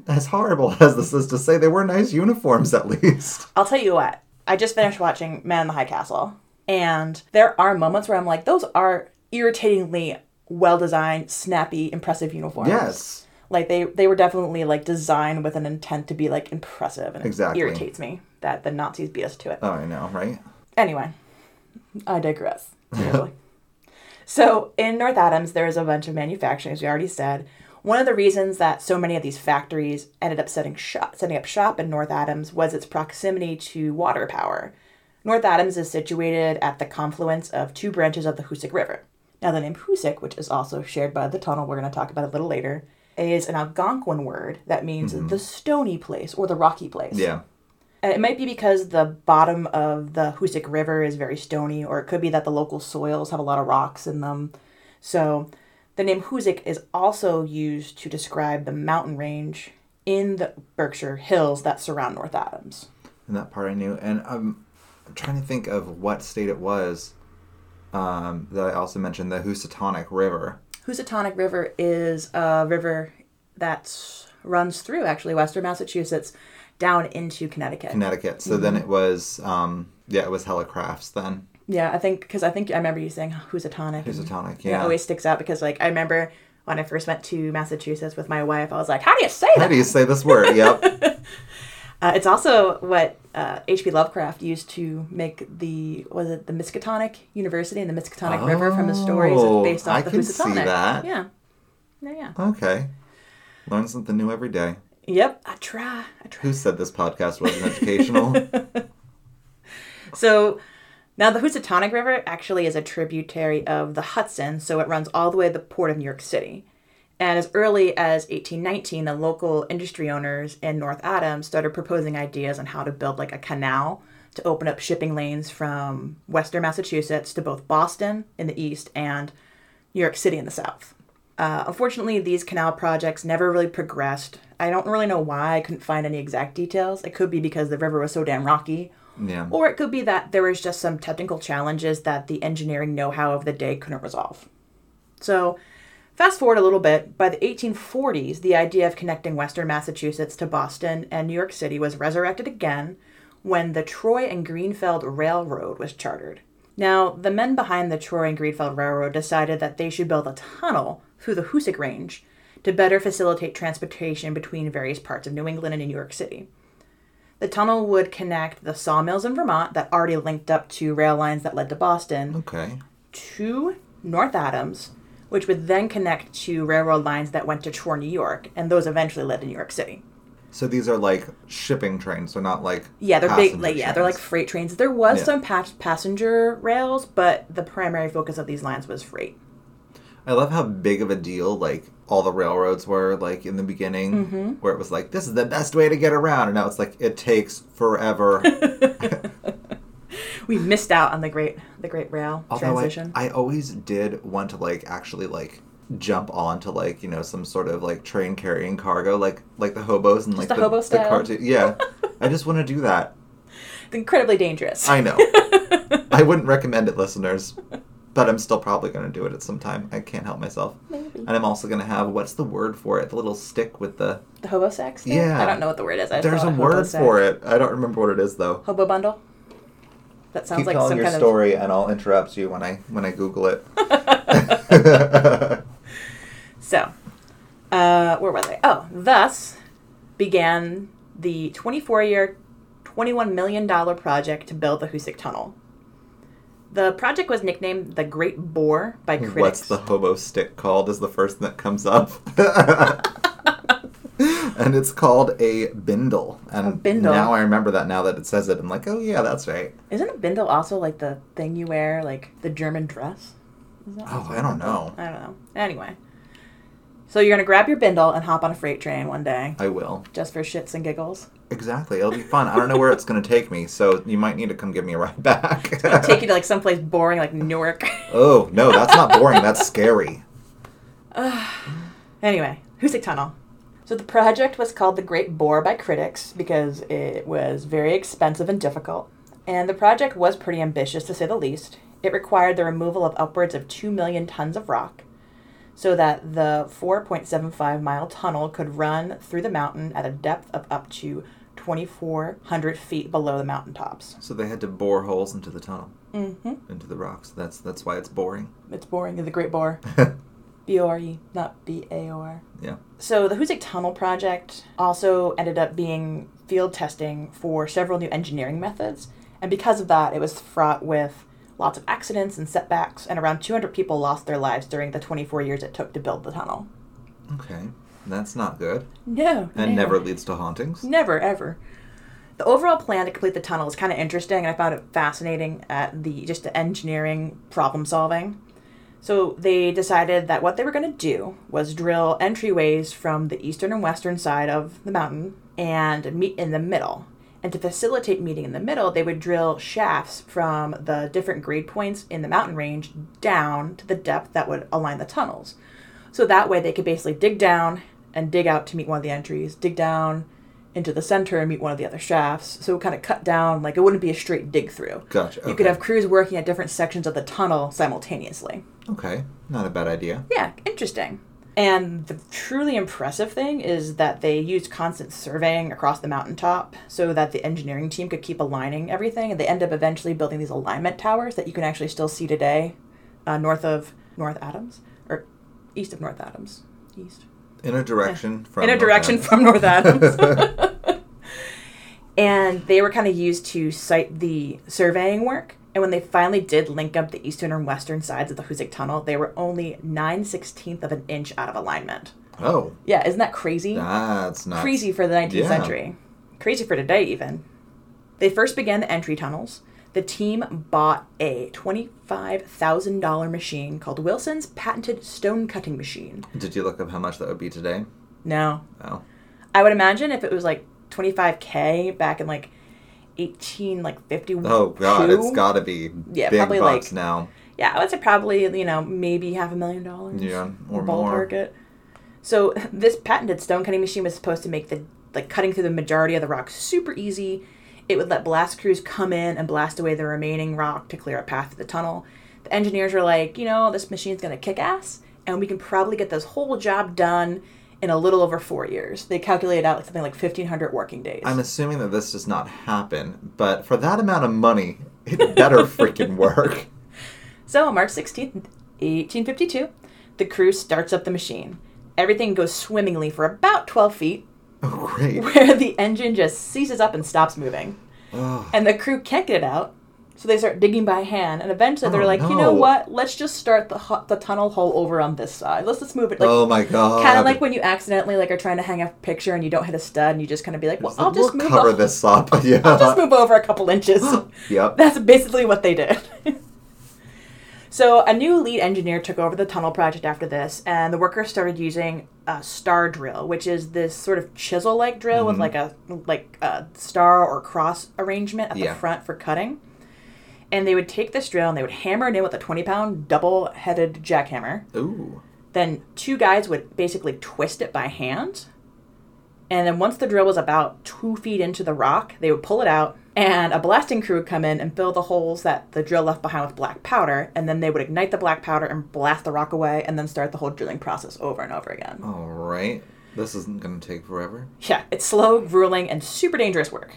as horrible as this is to say, they were nice uniforms at least. I'll tell you what. I just finished watching Man in the High Castle, and there are moments where I'm like, those are irritatingly well designed, snappy, impressive uniforms. Yes. Like they they were definitely like designed with an intent to be like impressive and Exactly. it irritates me that the Nazis beat us to it. Oh, I know, right? Anyway, I digress. So in North Adams, there's a bunch of manufacturing, as we already said. One of the reasons that so many of these factories ended up setting shop, setting up shop in North Adams was its proximity to water power. North Adams is situated at the confluence of two branches of the Hoosic River. Now, the name Hoosic, which is also shared by the tunnel we're going to talk about a little later, is an Algonquin word that means mm-hmm. the stony place or the rocky place. Yeah. And it might be because the bottom of the Hoosic River is very stony, or it could be that the local soils have a lot of rocks in them. So the name Hoosic is also used to describe the mountain range in the Berkshire Hills that surround North Adams. And that part I knew. And um, I'm trying to think of what state it was um, that I also mentioned the Housatonic River. Housatonic River is a river that runs through actually western Massachusetts down into Connecticut. Connecticut. So then it was, um, yeah, it was Helicrafts then. Yeah, I think because I think I remember you saying who's a tonic. Who's a tonic? yeah. always sticks out because like I remember when I first went to Massachusetts with my wife, I was like, "How do you say that? How do you say this word? Yep. Uh, it's also what uh, H.P. Lovecraft used to make the was it the Miskatonic University and the Miskatonic River from his stories Oh, based off I the can see Housatonic. that. Yeah, yeah, yeah. okay. Learn something new every day. Yep, I try. I try. Who said this podcast wasn't educational? So now the Housatonic River actually is a tributary of the Hudson, so it runs all the way to the port of New York City. And as early as 1819, the local industry owners in North Adams started proposing ideas on how to build like a canal to open up shipping lanes from western Massachusetts to both Boston in the east and New York City in the south. Uh, unfortunately, these canal projects never really progressed. I don't really know why. I couldn't find any exact details. It could be because the river was so damn rocky, yeah. or it could be that there was just some technical challenges that the engineering know how of the day couldn't resolve. So, fast forward a little bit, by the 1840s, the idea of connecting western Massachusetts to Boston and New York City was resurrected again when the Troy and Greenfield Railroad was chartered. Now, the men behind the Troy and Greenfield Railroad decided that they should build a tunnel through the Hoosac Range to better facilitate transportation between various parts of New England and New York City. The tunnel would connect the sawmills in Vermont that already linked up to rail lines that led to Boston Okay. to North Adams, which would then connect to railroad lines that went to Troy, New York, and those eventually led to New York City. So these are like shipping trains. They're not like Yeah, they're big. Like yeah, they're like freight trains. There was Yeah. some pa- passenger rails, but the primary focus of these lines was freight. I love how big of a deal like all the railroads were like in the beginning, Mm-hmm. where it was like this is the best way to get around, and now it's like it takes forever. We missed out on the great the great rail Although I, transition. I always did want to like actually like jump onto like you know some sort of like train carrying cargo like like the hobos and like the hobo style? cartoon. Yeah, I just want to do that. It's incredibly dangerous. I know. I wouldn't recommend it, listeners, but I'm still probably going to do it at some time. I can't help myself. Maybe. And I'm also going to have what's the word for it? The little stick with the. The hobo sex? thing? Yeah. I don't know what the word is. I There's a word sack. for it. I don't remember what it is though. Hobo bundle. That sounds Keep like telling some your kind story, and I'll interrupt you when I when I Google it. So, uh, where was I? Oh, thus began the 24 year, $21 million project to build the Hoosac Tunnel. The project was nicknamed the Great Bore by critics. What's the hobo stick called? Is the first thing that comes up. and it's called a bindle. And A bindle. now I remember that. Now that it says it, I'm like, oh yeah, that's right. Isn't a bindle also like the thing you wear, like the German dress? Is that Oh, I don't know. I don't know. Anyway. So you're gonna grab your bindle and hop on a freight train one day, I will. just for shits and giggles. Exactly. It'll be fun. I don't know where it's going to take me, so you might need to come give me a ride back. Take you to like someplace boring like Newark. oh, no, that's not boring. That's scary. Anyway, Hoosac Tunnel. So the project was called the Great Bore by critics because it was very expensive and difficult. And the project was pretty ambitious to say the least. It required the removal of upwards of 2 million tons of rock so that the 4.75 mile tunnel could run through the mountain at a depth of up to 2,400 feet below the mountaintops. So they had to bore holes into the tunnel, Mm-hmm. into the rocks. That's that's why it's boring. It's boring. The Great Bore. B O R E, not B A O R. Yeah. So the Hoosac Tunnel project also ended up being field testing for several new engineering methods, and because of that, it was fraught with lots of accidents and setbacks, and around 200 people lost their lives during the 24 years it took to build the tunnel. Okay. That's not good. No. And no. never leads to hauntings. Never, ever. The overall plan to complete the tunnel is kind of interesting, and I found it fascinating at the just the engineering problem solving. So they decided that what they were going to do was drill entryways from the eastern and western side of the mountain and meet in the middle. And to facilitate meeting in the middle, they would drill shafts from the different grade points in the mountain range down to the depth that would align the tunnels. So that way they could basically dig down and dig out to meet one of the entries, dig down into the center and meet one of the other shafts. So it kind of cut down, like it wouldn't be a straight dig through. Gotcha. You okay. could have crews working at different sections of the tunnel simultaneously. Okay. Not a bad idea. Yeah, interesting. And the truly impressive thing is that they used constant surveying across the mountaintop so that the engineering team could keep aligning everything. And they end up eventually building these alignment towers that you can actually still see today uh, north of North Adams, or east of North Adams. East. In a direction from in a North direction Adams. from North Adams. and they were kind of used to cite the surveying work. And when they finally did link up the eastern and western sides of the Hoosac Tunnel, they were only 9 16th of an inch out of alignment. Oh, Yeah, isn't that crazy? that's not Crazy for the 19th Yeah. century. Crazy for today, even. They first began the entry tunnels. The team bought a $25,000 machine called Wilson's patented stone cutting machine. Did you look up how much that would be today? No, Oh, I would imagine if it was like 25k back in like 18 like 51. oh God, it's got to be Yeah, big probably bucks like- now. Yeah, I would say probably you know maybe half a million dollars. Yeah, or more. it. So this patented stone cutting machine was supposed to make the like cutting through the majority of the rock super easy. It would let blast crews come in and blast away the remaining rock to clear a path to the tunnel. The engineers were like, you know, this machine's gonna kick ass, and we can probably get this whole job done in a little over four years. They calculated out like something like 1,500 working days. I'm assuming that this does not happen, but for that amount of money, it better freaking work. So, on March 16th, 1852, the crew starts up the machine. Everything goes swimmingly for about 12 feet, Oh, great. where the engine just seizes up and stops moving. Oh, And the crew can't get it out, so they start digging by hand. And eventually they're Oh, like, you know what? Let's just start the, hu- the tunnel hole over on this side. Let's just move it. Like, oh my God. Kind of like when you accidentally like are trying to hang a picture and you don't hit a stud and you just kind of be like, well, I'll just we'll move cover this up. Yeah. I'll just move over a couple inches. Yep. That's basically what they did. so, a new lead engineer took over the tunnel project after this, and the workers started using a star drill, which is this sort of chisel-like drill with Mhm. like a like a star or cross arrangement at Yeah. the front for cutting. And they would take this drill and they would hammer it in with a twenty-pound double-headed jackhammer. Ooh. Then two guys would basically twist it by hand. And then once the drill was about two feet into the rock, they would pull it out, and a blasting crew would come in and fill the holes that the drill left behind with black powder. And then they would ignite the black powder and blast the rock away, and then start the whole drilling process over and over again. All right. This isn't going to take forever. Yeah, it's slow, grueling, and super dangerous work.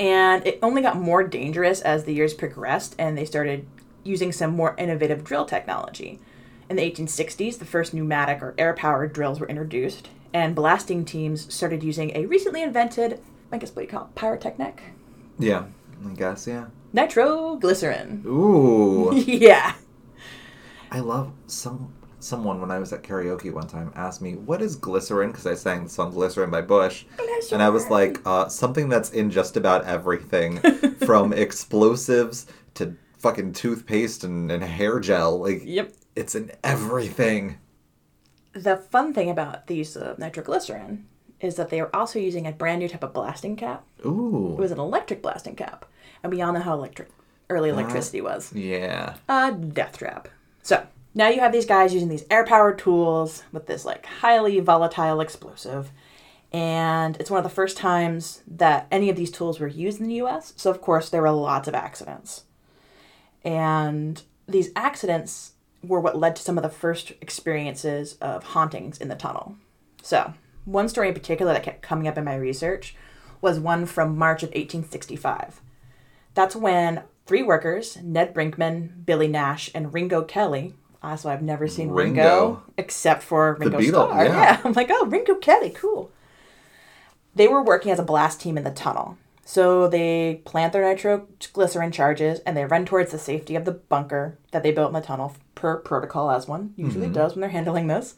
And it only got more dangerous as the years progressed and they started using some more innovative drill technology. In the 1860s, the first pneumatic or air powered drills were introduced, and blasting teams started using a recently invented, I guess what you call it, pyrotechnic? Yeah. I guess, yeah. Nitroglycerin. Ooh. yeah. I love some someone when I was at karaoke one time asked me what is glycerin because I sang the song "Glycerin" by Bush, and I was like uh, something that's in just about everything, from explosives to fucking toothpaste and, and hair gel. Like Yep. it's in everything. The fun thing about the use of nitroglycerin is that they were also using a brand new type of blasting cap. Ooh. It was an electric blasting cap. And we all know how electric early electricity was. yeah. A death trap. So now you have these guys using these air powered tools with this like highly volatile explosive. And it's one of the first times that any of these tools were used in the US. So of course there were lots of accidents. And these accidents were what led to some of the first experiences of hauntings in the tunnel. So, one story in particular that kept coming up in my research was one from March of 1865. That's when three workers, Ned Brinkman, Billy Nash, and Ringo Kelly, Ah, also, I've never seen Ringo, Ringo. except for Ringo Beatle- Starr. yeah. I'm like, oh, Ringo Kelly, cool. They were working as a blast team in the tunnel. So they plant their nitroglycerin charges and they run towards the safety of the bunker that they built in the tunnel per protocol, as one usually mm-hmm. does when they're handling this.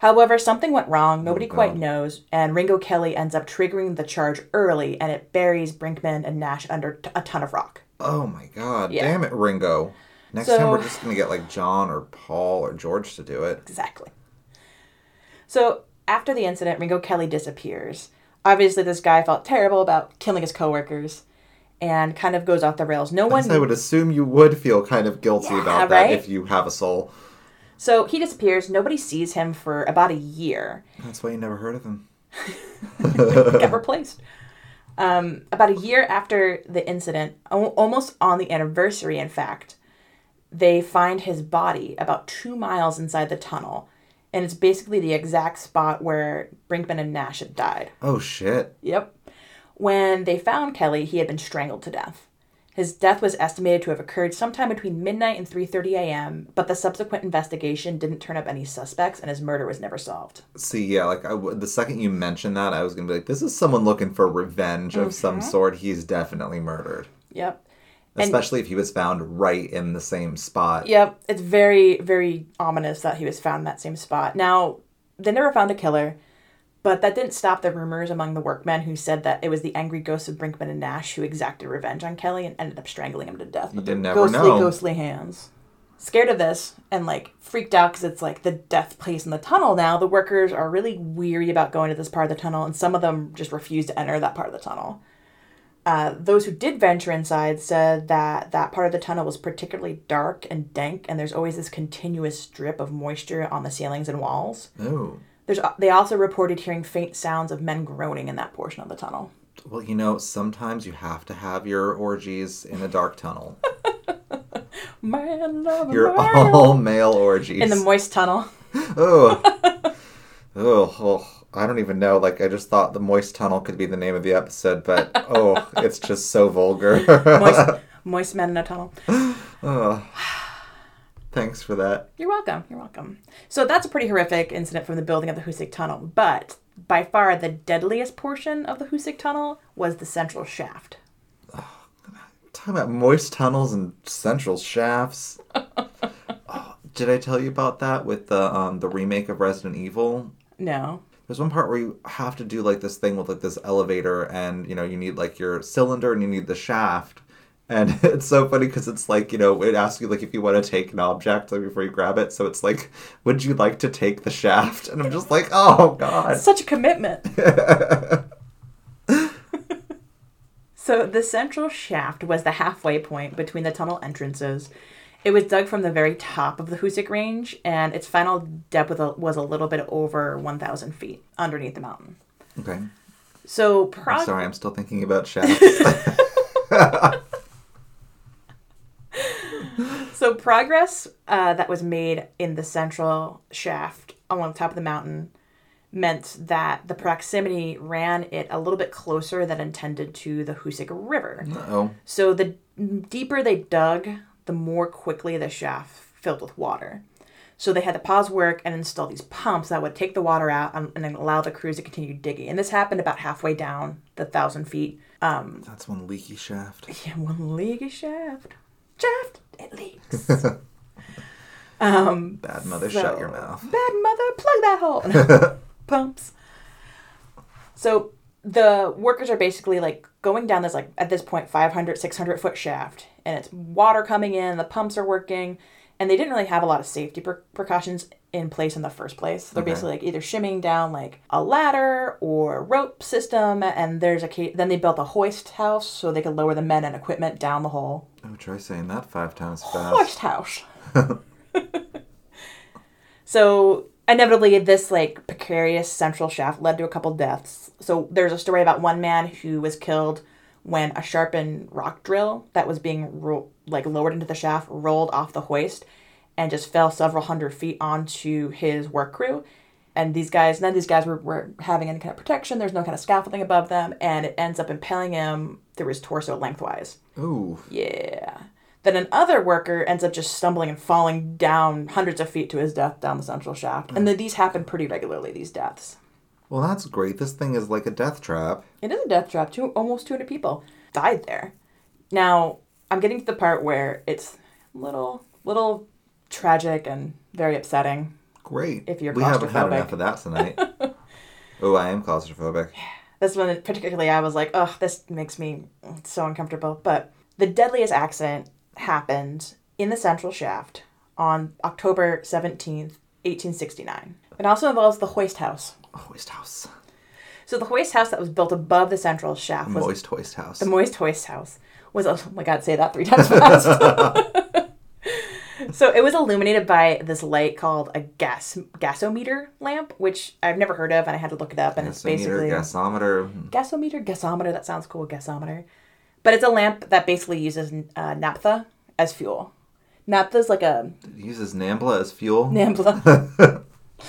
However, something went wrong. Nobody Oh, quite knows, and Ringo Kelly ends up triggering the charge early, and it buries Brinkman and Nash under t- a ton of rock. Oh my god. Yeah. Damn it, Ringo. Next So- time we're just gonna get like John or Paul or George to do it. Exactly. So after the incident, Ringo Kelly disappears. Obviously, this guy felt terrible about killing his coworkers, and kind of goes off the rails. No one. I would assume you would feel kind of guilty Yeah, about that right? if you have a soul. So he disappears. Nobody sees him for about a year. That's why you never heard of him. Get replaced. Um, about a year after the incident, al- almost on the anniversary, in fact, they find his body about two miles inside the tunnel, and it's basically the exact spot where Brinkman and Nash had died. Oh shit. Yep. When they found Kelly, he had been strangled to death. His death was estimated to have occurred sometime between midnight and 3:30 a.m., but the subsequent investigation didn't turn up any suspects and his murder was never solved. See, yeah, like I the second you mentioned that, I was gonna be like, this is someone looking for revenge of some Mm-hmm. sort. He's definitely murdered. Yep. And- Especially if he was found right in the same spot. Yep, it's very very ominous that he was found in that same spot. Now, they never found a killer, but that didn't stop the rumors among the workmen who said that it was the angry ghosts of Brinkman and Nash who exacted revenge on Kelly and ended up strangling him to death with their ghostly know. ghostly hands. Scared of this and like freaked out because it's like the death place in the tunnel now, the workers are really weary about going to this part of the tunnel, and some of them just refuse to enter that part of the tunnel. Uh, those who did venture inside said that that part of the tunnel was particularly dark and dank, and there's always this continuous drip of moisture on the ceilings and walls. Oh. There's, they also reported hearing faint sounds of men groaning in that portion of the tunnel. Well, you know, sometimes you have to have your orgies in a dark tunnel. Man, love, Your all male orgies. in the moist tunnel. oh. oh, oh, I don't even know. Like, I just thought the moist tunnel could be the name of the episode, but oh, it's just so vulgar. Moist, moist men in a tunnel. oh. Thanks for that. You're welcome. You're welcome. So that's a pretty horrific incident from the building of the Hoosac Tunnel, but by far the deadliest portion of the Hoosac Tunnel was the central shaft. Talking about moist tunnels and central shafts. oh, did I tell you about that with the um, the remake of Resident Evil? No. There's one part where you have to do like this thing with like this elevator, and you know you need like your cylinder and you need the shaft, and it's so funny because it's like you know it asks you like if you want to take an object like before you grab it, so it's like would you like to take the shaft? And I'm just like oh god. Such a commitment. so the central shaft was the halfway point between the tunnel entrances. It was dug from the very top of the Hoosac Range, and its final depth was a, was a little bit over 1,000 feet underneath the mountain. Okay, So I'm sorry, I'm still thinking about shafts. So progress uh, that was made in the central shaft along the top of the mountain meant that the proximity ran it a little bit closer than intended to the Hoosic River. oh, So the deeper they dug, the more quickly the shaft filled with water. So they had to pause work and install these pumps that would take the water out and, and then allow the crews to continue digging. And this happened about halfway down the thousand feet. Um, that's one leaky shaft. yeah, one leaky shaft. Shaft, it leaks. um, Bad mother, so- shut your mouth. Bad mother, plug that hole. Pumps. So the workers are basically like going down this like at this point 500 600 foot shaft and it's water coming in the pumps are working and they didn't really have a lot of safety pre- precautions in place in the first place they're Okay. basically like either shimmying down like a ladder or rope system and there's a ca- then they built a hoist house so they could lower the men and equipment down the hole Oh, try saying that five times fast. Hoist house. so inevitably, this like precarious central shaft led to a couple deaths. So there's a story about one man who was killed when a sharpened rock drill that was being ro- like lowered into the shaft rolled off the hoist and just fell several hundred feet onto his work crew. And these guys, none of these guys were, were having any kind of protection. There's no kind of scaffolding above them, and it ends up impaling him through his torso lengthwise. Ooh, Yeah. Then another worker ends up just stumbling and falling down hundreds of feet to his death down the central shaft. And then these happen pretty regularly, these deaths. Well, that's great. This thing is like a death trap. It is a death trap. Two, almost 200 people died there. Now, I'm getting to the part where it's little, little tragic and very upsetting. Great. If you're we haven't had enough of that tonight. oh, I am claustrophobic. This one, particularly, I was like, oh, this makes me so uncomfortable. But the deadliest accident happened in the central shaft on October 17th, 1869. It also involves the hoist house. Hoist house. So the hoist house that was built above the central shaft was Moist hoist house. the moist hoist house was oh my god say that three times fast so it was illuminated by this light called a gas gasometer lamp which i've never heard of and i had to look it up and it's Gasometer, basically gasometer. gasometer gasometer that sounds cool gasometer but it's a lamp that basically uses uh, naphtha as fuel naphtha is like a It uses Nambla as fuel. Nambla.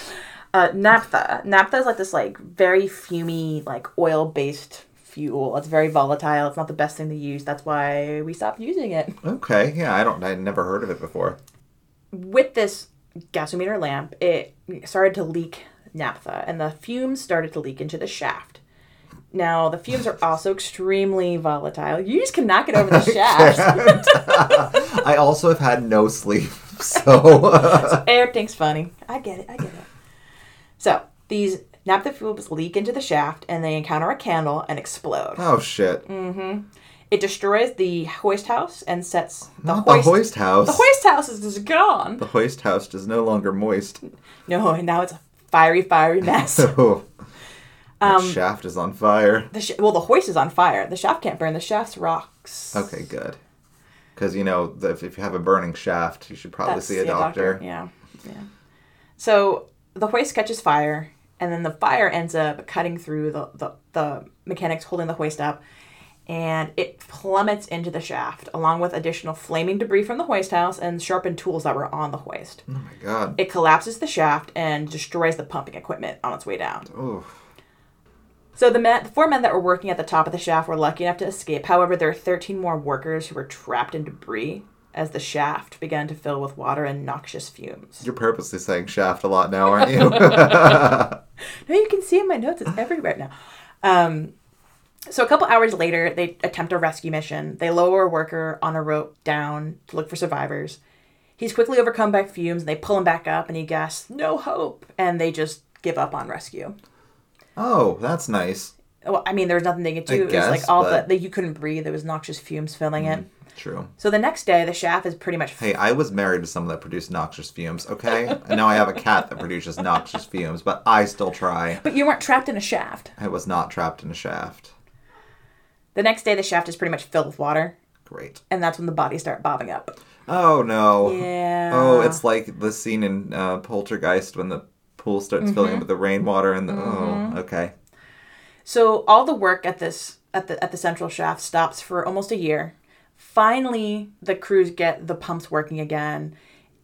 uh, naphtha naphtha is like this like very fumy like oil based fuel it's very volatile it's not the best thing to use that's why we stopped using it Okay, yeah, I don't. I never heard of it before. with this gasometer lamp, it started to leak naphtha, and the fumes started to leak into the shaft. Now, the fumes are also extremely volatile. You just cannot get over the shaft. I also have had no sleep, so Everything's funny. I get it. I get it. So, these naphtha fumes leak into the shaft, and they encounter a candle and explode. oh shit. Mm-hmm. It destroys the hoist house and sets the Not hoist. the hoist house. the hoist house is just gone. The hoist house is no longer moist. No, and now it's a fiery, fiery mess. Oh, Um, shaft is on fire. The sh- well, the hoist is on fire. The shaft can't burn. The shaft's rocks. Okay, good. Because you know, the- if, if you have a burning shaft, you should probably That's- see a yeah, doctor. Yeah, yeah. So the hoist catches fire, and then the fire ends up cutting through the, the, the mechanics holding the hoist up, and it plummets into the shaft, along with additional flaming debris from the hoist house and sharpened tools that were on the hoist. Oh my god. It collapses the shaft and destroys the pumping equipment on its way down. Oh, So the, men, the four men that were working at the top of the shaft were lucky enough to escape. However, there are 13 more workers who were trapped in debris as the shaft began to fill with water and noxious fumes. you're purposely saying shaft a lot now, aren't you? No, you can see in my notes; it's everywhere now. Um, so a couple hours later, they attempt a rescue mission. They lower a worker on a rope down to look for survivors. He's quickly overcome by fumes. And they pull him back up, and he gasps, "No hope!" And they just give up on rescue. Oh, that's nice. Well, I mean, there was nothing they could I do. it was guess, like all but- the, the you couldn't breathe. There was noxious fumes filling it. True. So the next day, the shaft is pretty much Hey, I was married to someone that produced noxious fumes, okay? and now I have a cat that produces noxious fumes, but I still try. But you weren't trapped in a shaft. I was not trapped in a shaft. The next day, the shaft is pretty much filled with water, Great. and that's when the bodies start bobbing up. Oh no. Yeah. Oh, it's like the scene in uh, Poltergeist when the pool starts Mm-hmm. filling up with the rainwater and the oh, okay. So all the work at this at the at the central shaft stops for almost a year. Finally, the crews get the pumps working again,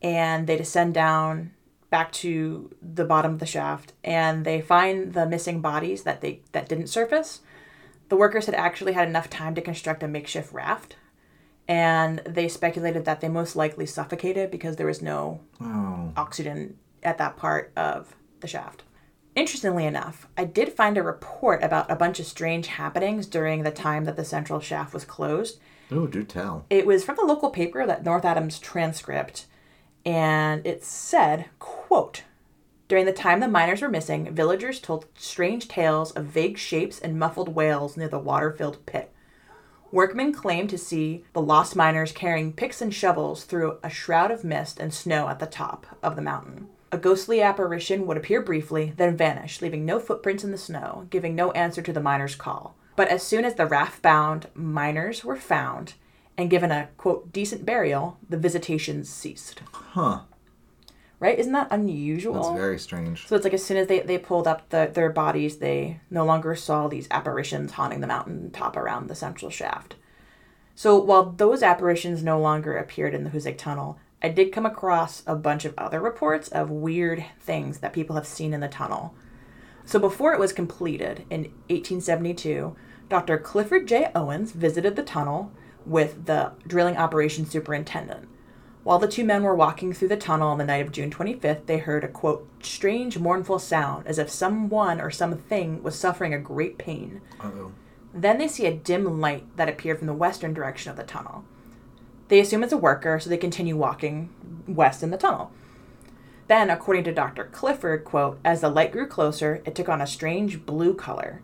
and they descend down back to the bottom of the shaft, and they find the missing bodies that they that didn't surface. The workers had actually had enough time to construct a makeshift raft, and they speculated that they most likely suffocated because there was no Oh. oxygen at that part of the shaft. Interestingly enough, I did find a report about a bunch of strange happenings during the time that the central shaft was closed. Oh, do tell. It was from the local paper, that North Adams Transcript, and it said, quote, during the time the miners were missing, villagers told strange tales of vague shapes and muffled wails near the water-filled pit. Workmen claimed to see the lost miners carrying picks and shovels through a shroud of mist and snow at the top of the mountain. A ghostly apparition would appear briefly, then vanish, leaving no footprints in the snow, giving no answer to the miners' call. But as soon as the raft bound miners were found and given a quote decent burial, the visitations ceased. Huh. Right? Isn't that unusual? That's very strange. So it's like as soon as they, they pulled up the, their bodies, they no longer saw these apparitions haunting the mountain top around the central shaft. So while those apparitions no longer appeared in the Hoosac tunnel, I did come across a bunch of other reports of weird things that people have seen in the tunnel. So before it was completed in 1872, Dr. Clifford J. Owens visited the tunnel with the drilling operations superintendent. While the two men were walking through the tunnel on the night of June 25th, they heard a quote, strange, mournful sound as if someone or something was suffering a great pain. Uh-oh. Then they see a dim light that appeared from the western direction of the tunnel. They assume it's a worker, so they continue walking west in the tunnel. Then, according to Dr. Clifford, quote, as the light grew closer, it took on a strange blue color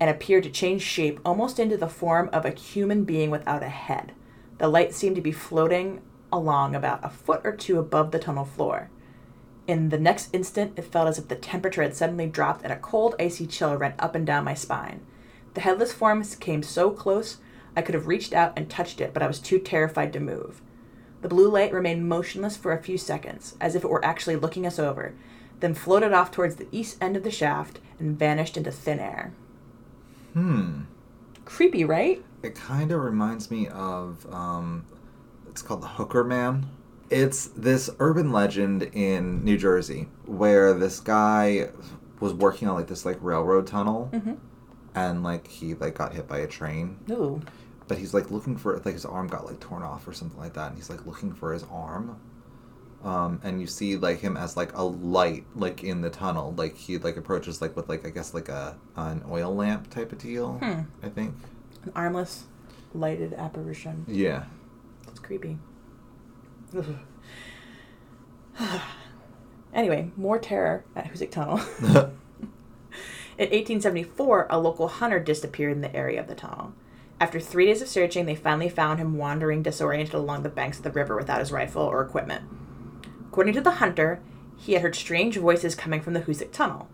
and appeared to change shape almost into the form of a human being without a head. The light seemed to be floating along about a foot or two above the tunnel floor. In the next instant, it felt as if the temperature had suddenly dropped and a cold, icy chill ran up and down my spine. The headless form came so close, I could have reached out and touched it, but I was too terrified to move. The blue light remained motionless for a few seconds, as if it were actually looking us over, then floated off towards the east end of the shaft and vanished into thin air. Hmm. Creepy, right? It kind of reminds me of um, it's called the Hooker Man. It's this urban legend in New Jersey where this guy was working on like this like railroad tunnel, Mm-hmm. and like he like got hit by a train, Ooh. But he's like looking for like his arm got like torn off or something like that, and he's like looking for his arm. Um, and you see like him as like a light like in the tunnel, like he like approaches like with like I guess like a an oil lamp type of deal. Hmm. I think. An armless, lighted apparition. Yeah. It's creepy. Anyway, more terror at Hoosac Tunnel. In 1874, a local hunter disappeared in the area of the tunnel. After three days of searching, they finally found him wandering disoriented along the banks of the river without his rifle or equipment. According to the hunter, he had heard strange voices coming from the Hoosac Tunnel.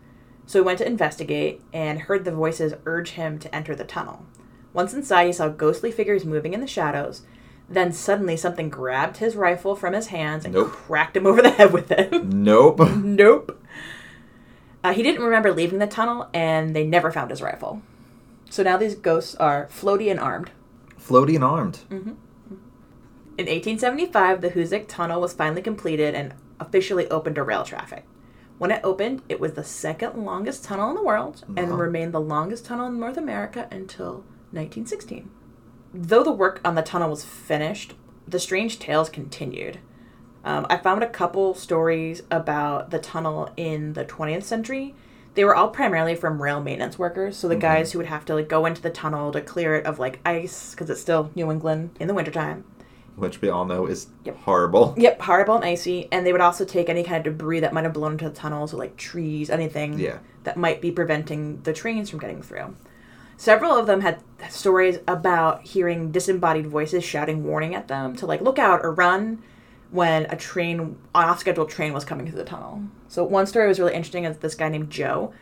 So he went to investigate and heard the voices urge him to enter the tunnel. Once inside, he saw ghostly figures moving in the shadows. Then suddenly, something grabbed his rifle from his hands and Nope. cracked him over the head with it. nope. nope. Uh, he didn't remember leaving the tunnel, and they never found his rifle. So now these ghosts are floaty and armed. Floaty and armed. In 1875, the Hoosac Tunnel was finally completed and officially opened to rail traffic. When it opened, it was the second longest tunnel in the world and Wow. remained the longest tunnel in North America until 1916. Though the work on the tunnel was finished, the strange tales continued. Um, I found a couple stories about the tunnel in the 20th century. They were all primarily from rail maintenance workers, so the mm-hmm. guys who would have to like go into the tunnel to clear it of like ice because it's still New England in the wintertime. Which we all know is Yep. horrible. Yep, horrible and icy, and they would also take any kind of debris that might have blown into the tunnels, or like trees, anything Yeah. that might be preventing the trains from getting through. Several of them had stories about hearing disembodied voices shouting warning at them to like look out or run when a train, an off-scheduled train, was coming through the tunnel. So one story was really interesting. Is this guy named Joe,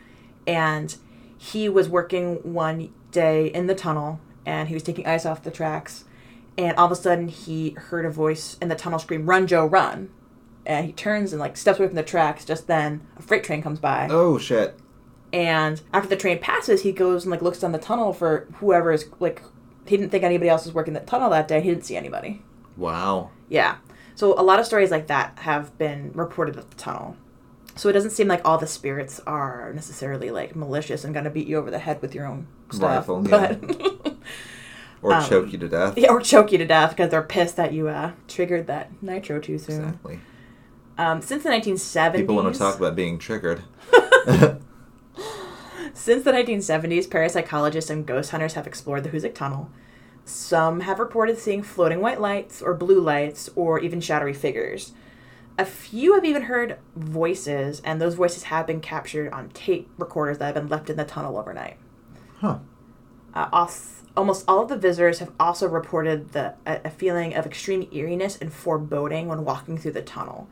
and he was working one day in the tunnel, and he was taking ice off the tracks, and all of a sudden he heard a voice in the tunnel scream, "Run, Joe, run!" And he turns and like steps away from the tracks. Just then, a freight train comes by, Oh shit. and after the train passes, he goes and like looks down the tunnel for whoever is like. He didn't think anybody else was working the tunnel that day. He didn't see anybody. Wow. Yeah. So a lot of stories like that have been reported at the tunnel. So it doesn't seem like all the spirits are necessarily like malicious and gonna beat you over the head with your own stuff. Rifle, yeah. but Or Um, choke you to death. yeah, or choke you to death because they're pissed that you uh, triggered that nitro too soon. Exactly. Um, since the 1970s, People want to talk about being triggered. Since the 1970s, parapsychologists and ghost hunters have explored the Hoosac Tunnel. Some have reported seeing floating white lights or blue lights or even shadowy figures. A few have even heard voices, and those voices have been captured on tape recorders that have been left in the tunnel overnight. Huh. Uh, als- almost all of the visitors have also reported the, a, a feeling of extreme eeriness and foreboding when walking through the tunnel.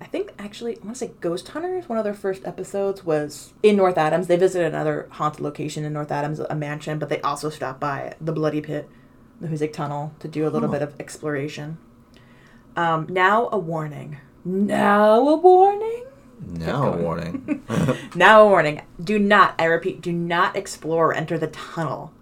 I think actually, I want to say Ghost Hunters, one of their first episodes was in North Adams. They visited another haunted location in North Adams, a mansion, but they also stopped by the Bloody Pit, the Hoosac Tunnel, to do a little Huh. bit of exploration. Um, now a warning. Now a warning. Now a warning. Now a warning. Do not, I repeat, do not explore or enter the tunnel.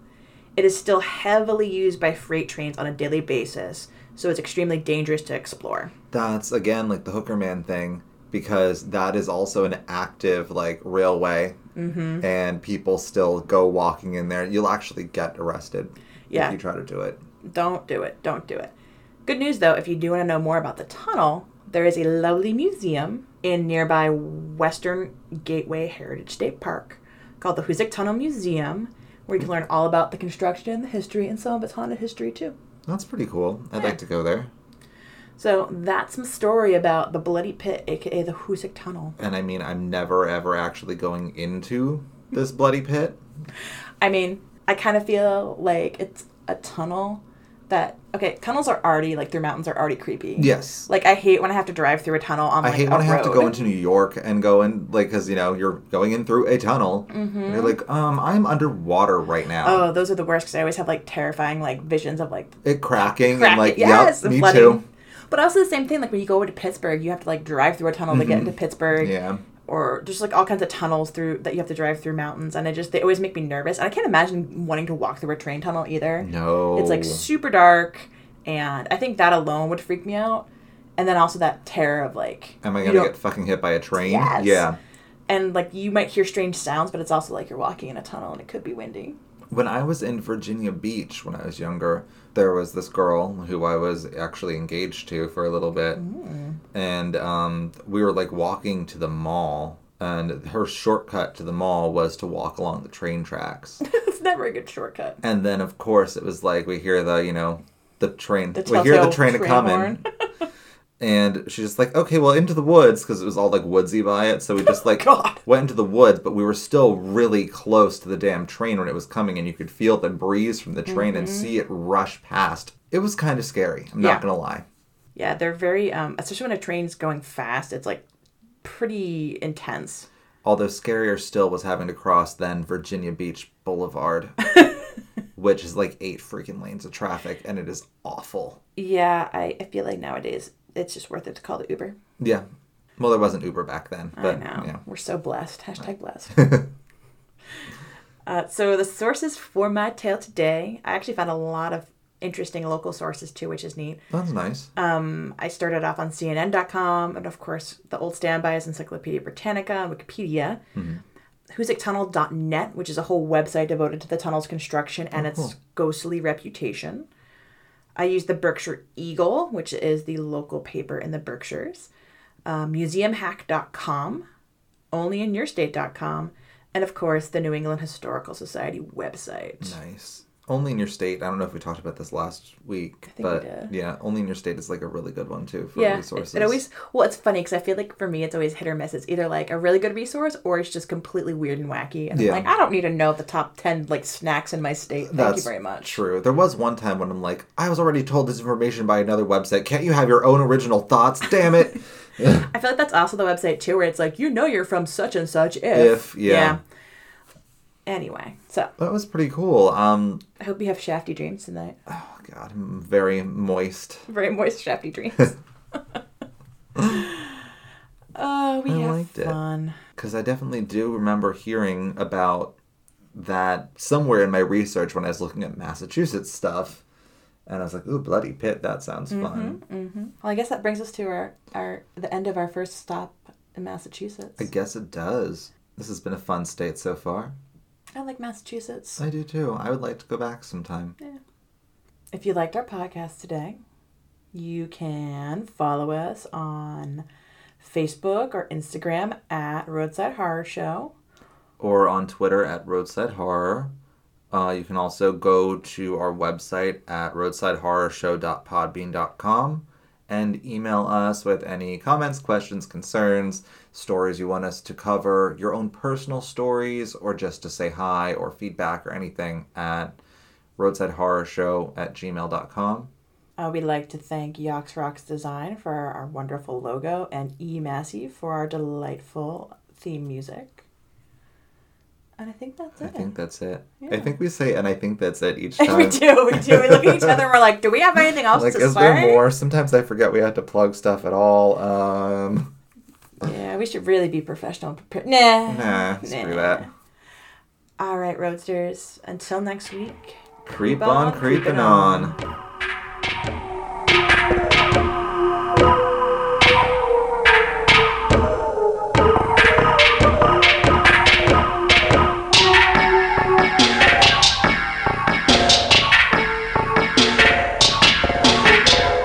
It is still heavily used by freight trains on a daily basis, so it's extremely dangerous to explore. That's again like the Hooker Man thing because that is also an active like railway, Mm-hmm. and people still go walking in there. You'll actually get arrested Yeah. if you try to do it. Don't do it. Don't do it. Good news though, if you do want to know more about the tunnel, there is a lovely museum in nearby Western Gateway Heritage State Park called the Hoosac Tunnel Museum, where you can learn all about the construction, the history, and some of its haunted history too. That's pretty cool. I'd like to go there. So that's my story about the Bloody Pit, aka the Hoosac Tunnel. And I mean, I'm never ever actually going into this bloody pit. I mean, I kind of feel like it's a tunnel that okay, tunnels are already like through mountains are already creepy. Yes. Like I hate when I have to drive through a tunnel on I like hate a when I have to go into New York and go in like because you know you're going in through a tunnel. Mm-hmm. And you're like, um, I'm underwater right now. Oh, those are the worst because I always have like terrifying like visions of like It cracking crack and like, yes, yep, me flooding. too. But also the same thing like when you go over to Pittsburgh, you have to like drive through a tunnel to get into Pittsburgh. Mm-hmm. Yeah. Or just like all kinds of tunnels through that you have to drive through mountains, and it just they always make me nervous. And I can't imagine wanting to walk through a train tunnel either. No. It's like super dark, and I think that alone would freak me out. And then also that terror of like, Am I gonna get fucking hit by a train? Yes. Yeah. and like you might hear strange sounds, but it's also like you're walking in a tunnel and it could be windy. When I was in Virginia Beach when I was younger, there was this girl who I was actually engaged to for a little bit. And um, we were like walking to the mall, and her shortcut to the mall was to walk along the train tracks. it's never a good shortcut. and then, of course, it was like we hear the, you know, the train. The we hear the train, train coming. And she's just like, okay, well, into the woods, because it was all like woodsy by it. So we just like God. went into the woods, but we were still really close to the damn train when it was coming, and you could feel the breeze from the train and see it rush past. It was kind of scary. I'm Mm-hmm. Yeah. not gonna lie. Yeah, they're very, um, especially when a train's going fast. It's like pretty intense. Although scarier still was having to cross then Virginia Beach Boulevard, which is like eight freaking lanes of traffic, and it is awful. Yeah, I, I feel like nowadays it's just worth it to call the Uber. Yeah. Well, there wasn't Uber back then, but I know. yeah. We're so blessed. Hashtag blessed. uh, so the sources for my tale today, I actually found a lot of interesting local sources too, which is neat. That's nice. Um, I started off on CNN.com, and of course, the old standby is Encyclopedia Britannica and Wikipedia. HoosacTunnel.net, which is a whole website devoted to the tunnel's construction and its ghostly reputation. I used the Berkshire Eagle, which is the local paper in the Berkshires. Uh, museumhack.com, onlyinyourstate.com, and of course, the New England Historical Society website. Nice. Only in your state. I don't know if we talked about this last week, think we but did. yeah, only in your state is like a really good one too for yeah, resources. it always well, it's funny because I feel like for me, it's always hit or miss. It's either like a really good resource or it's just completely weird and wacky. And Yeah. I'm like, I don't need to know the top ten like snacks in my state. Thank you very much. True. There was one time when I'm like, I was already told this information by another website. Can't you have your own original thoughts? Damn it. I feel like that's also the website too, where it's like you know you're from such and such if, If, yeah. Anyway, so that was pretty cool. Um, I hope you have shafty dreams tonight. oh god, I'm very moist. Very moist shafty dreams. oh, we I have liked fun. Because I definitely do remember hearing about that somewhere in my research when I was looking at Massachusetts stuff. And I was like, ooh, Bloody Pit, that sounds fun. Well, I guess that brings us to our, our the end of our first stop in Massachusetts. I guess it does. This has been a fun state so far. I like Massachusetts. I do too. I would like to go back sometime. Yeah. If you liked our podcast today, you can follow us on Facebook or Instagram at Roadside Horror Show. Or on Twitter at Roadside Horror. Uh, you can also go to our website at roadsidehorrorshow.podbean.com and email us with any comments, questions, concerns, stories you want us to cover, your own personal stories, or just to say hi or feedback or anything at roadsidehorrorshow at gmail.com. Uh, we'd like to thank Yox Rocks Design for our wonderful logo and E Massey for our delightful theme music. And I think that's it. I think that's it. I think we say, and I think that's it each time. we do, we do. We look at each other and we're like, do we have anything else Like, to is say? there more? Sometimes I forget we have to plug stuff at all. Um, Yeah, we should really be professional. and Prepared. Nah. nah, screw that. All right, Roadsters. Until next week. Creep on, creeping on.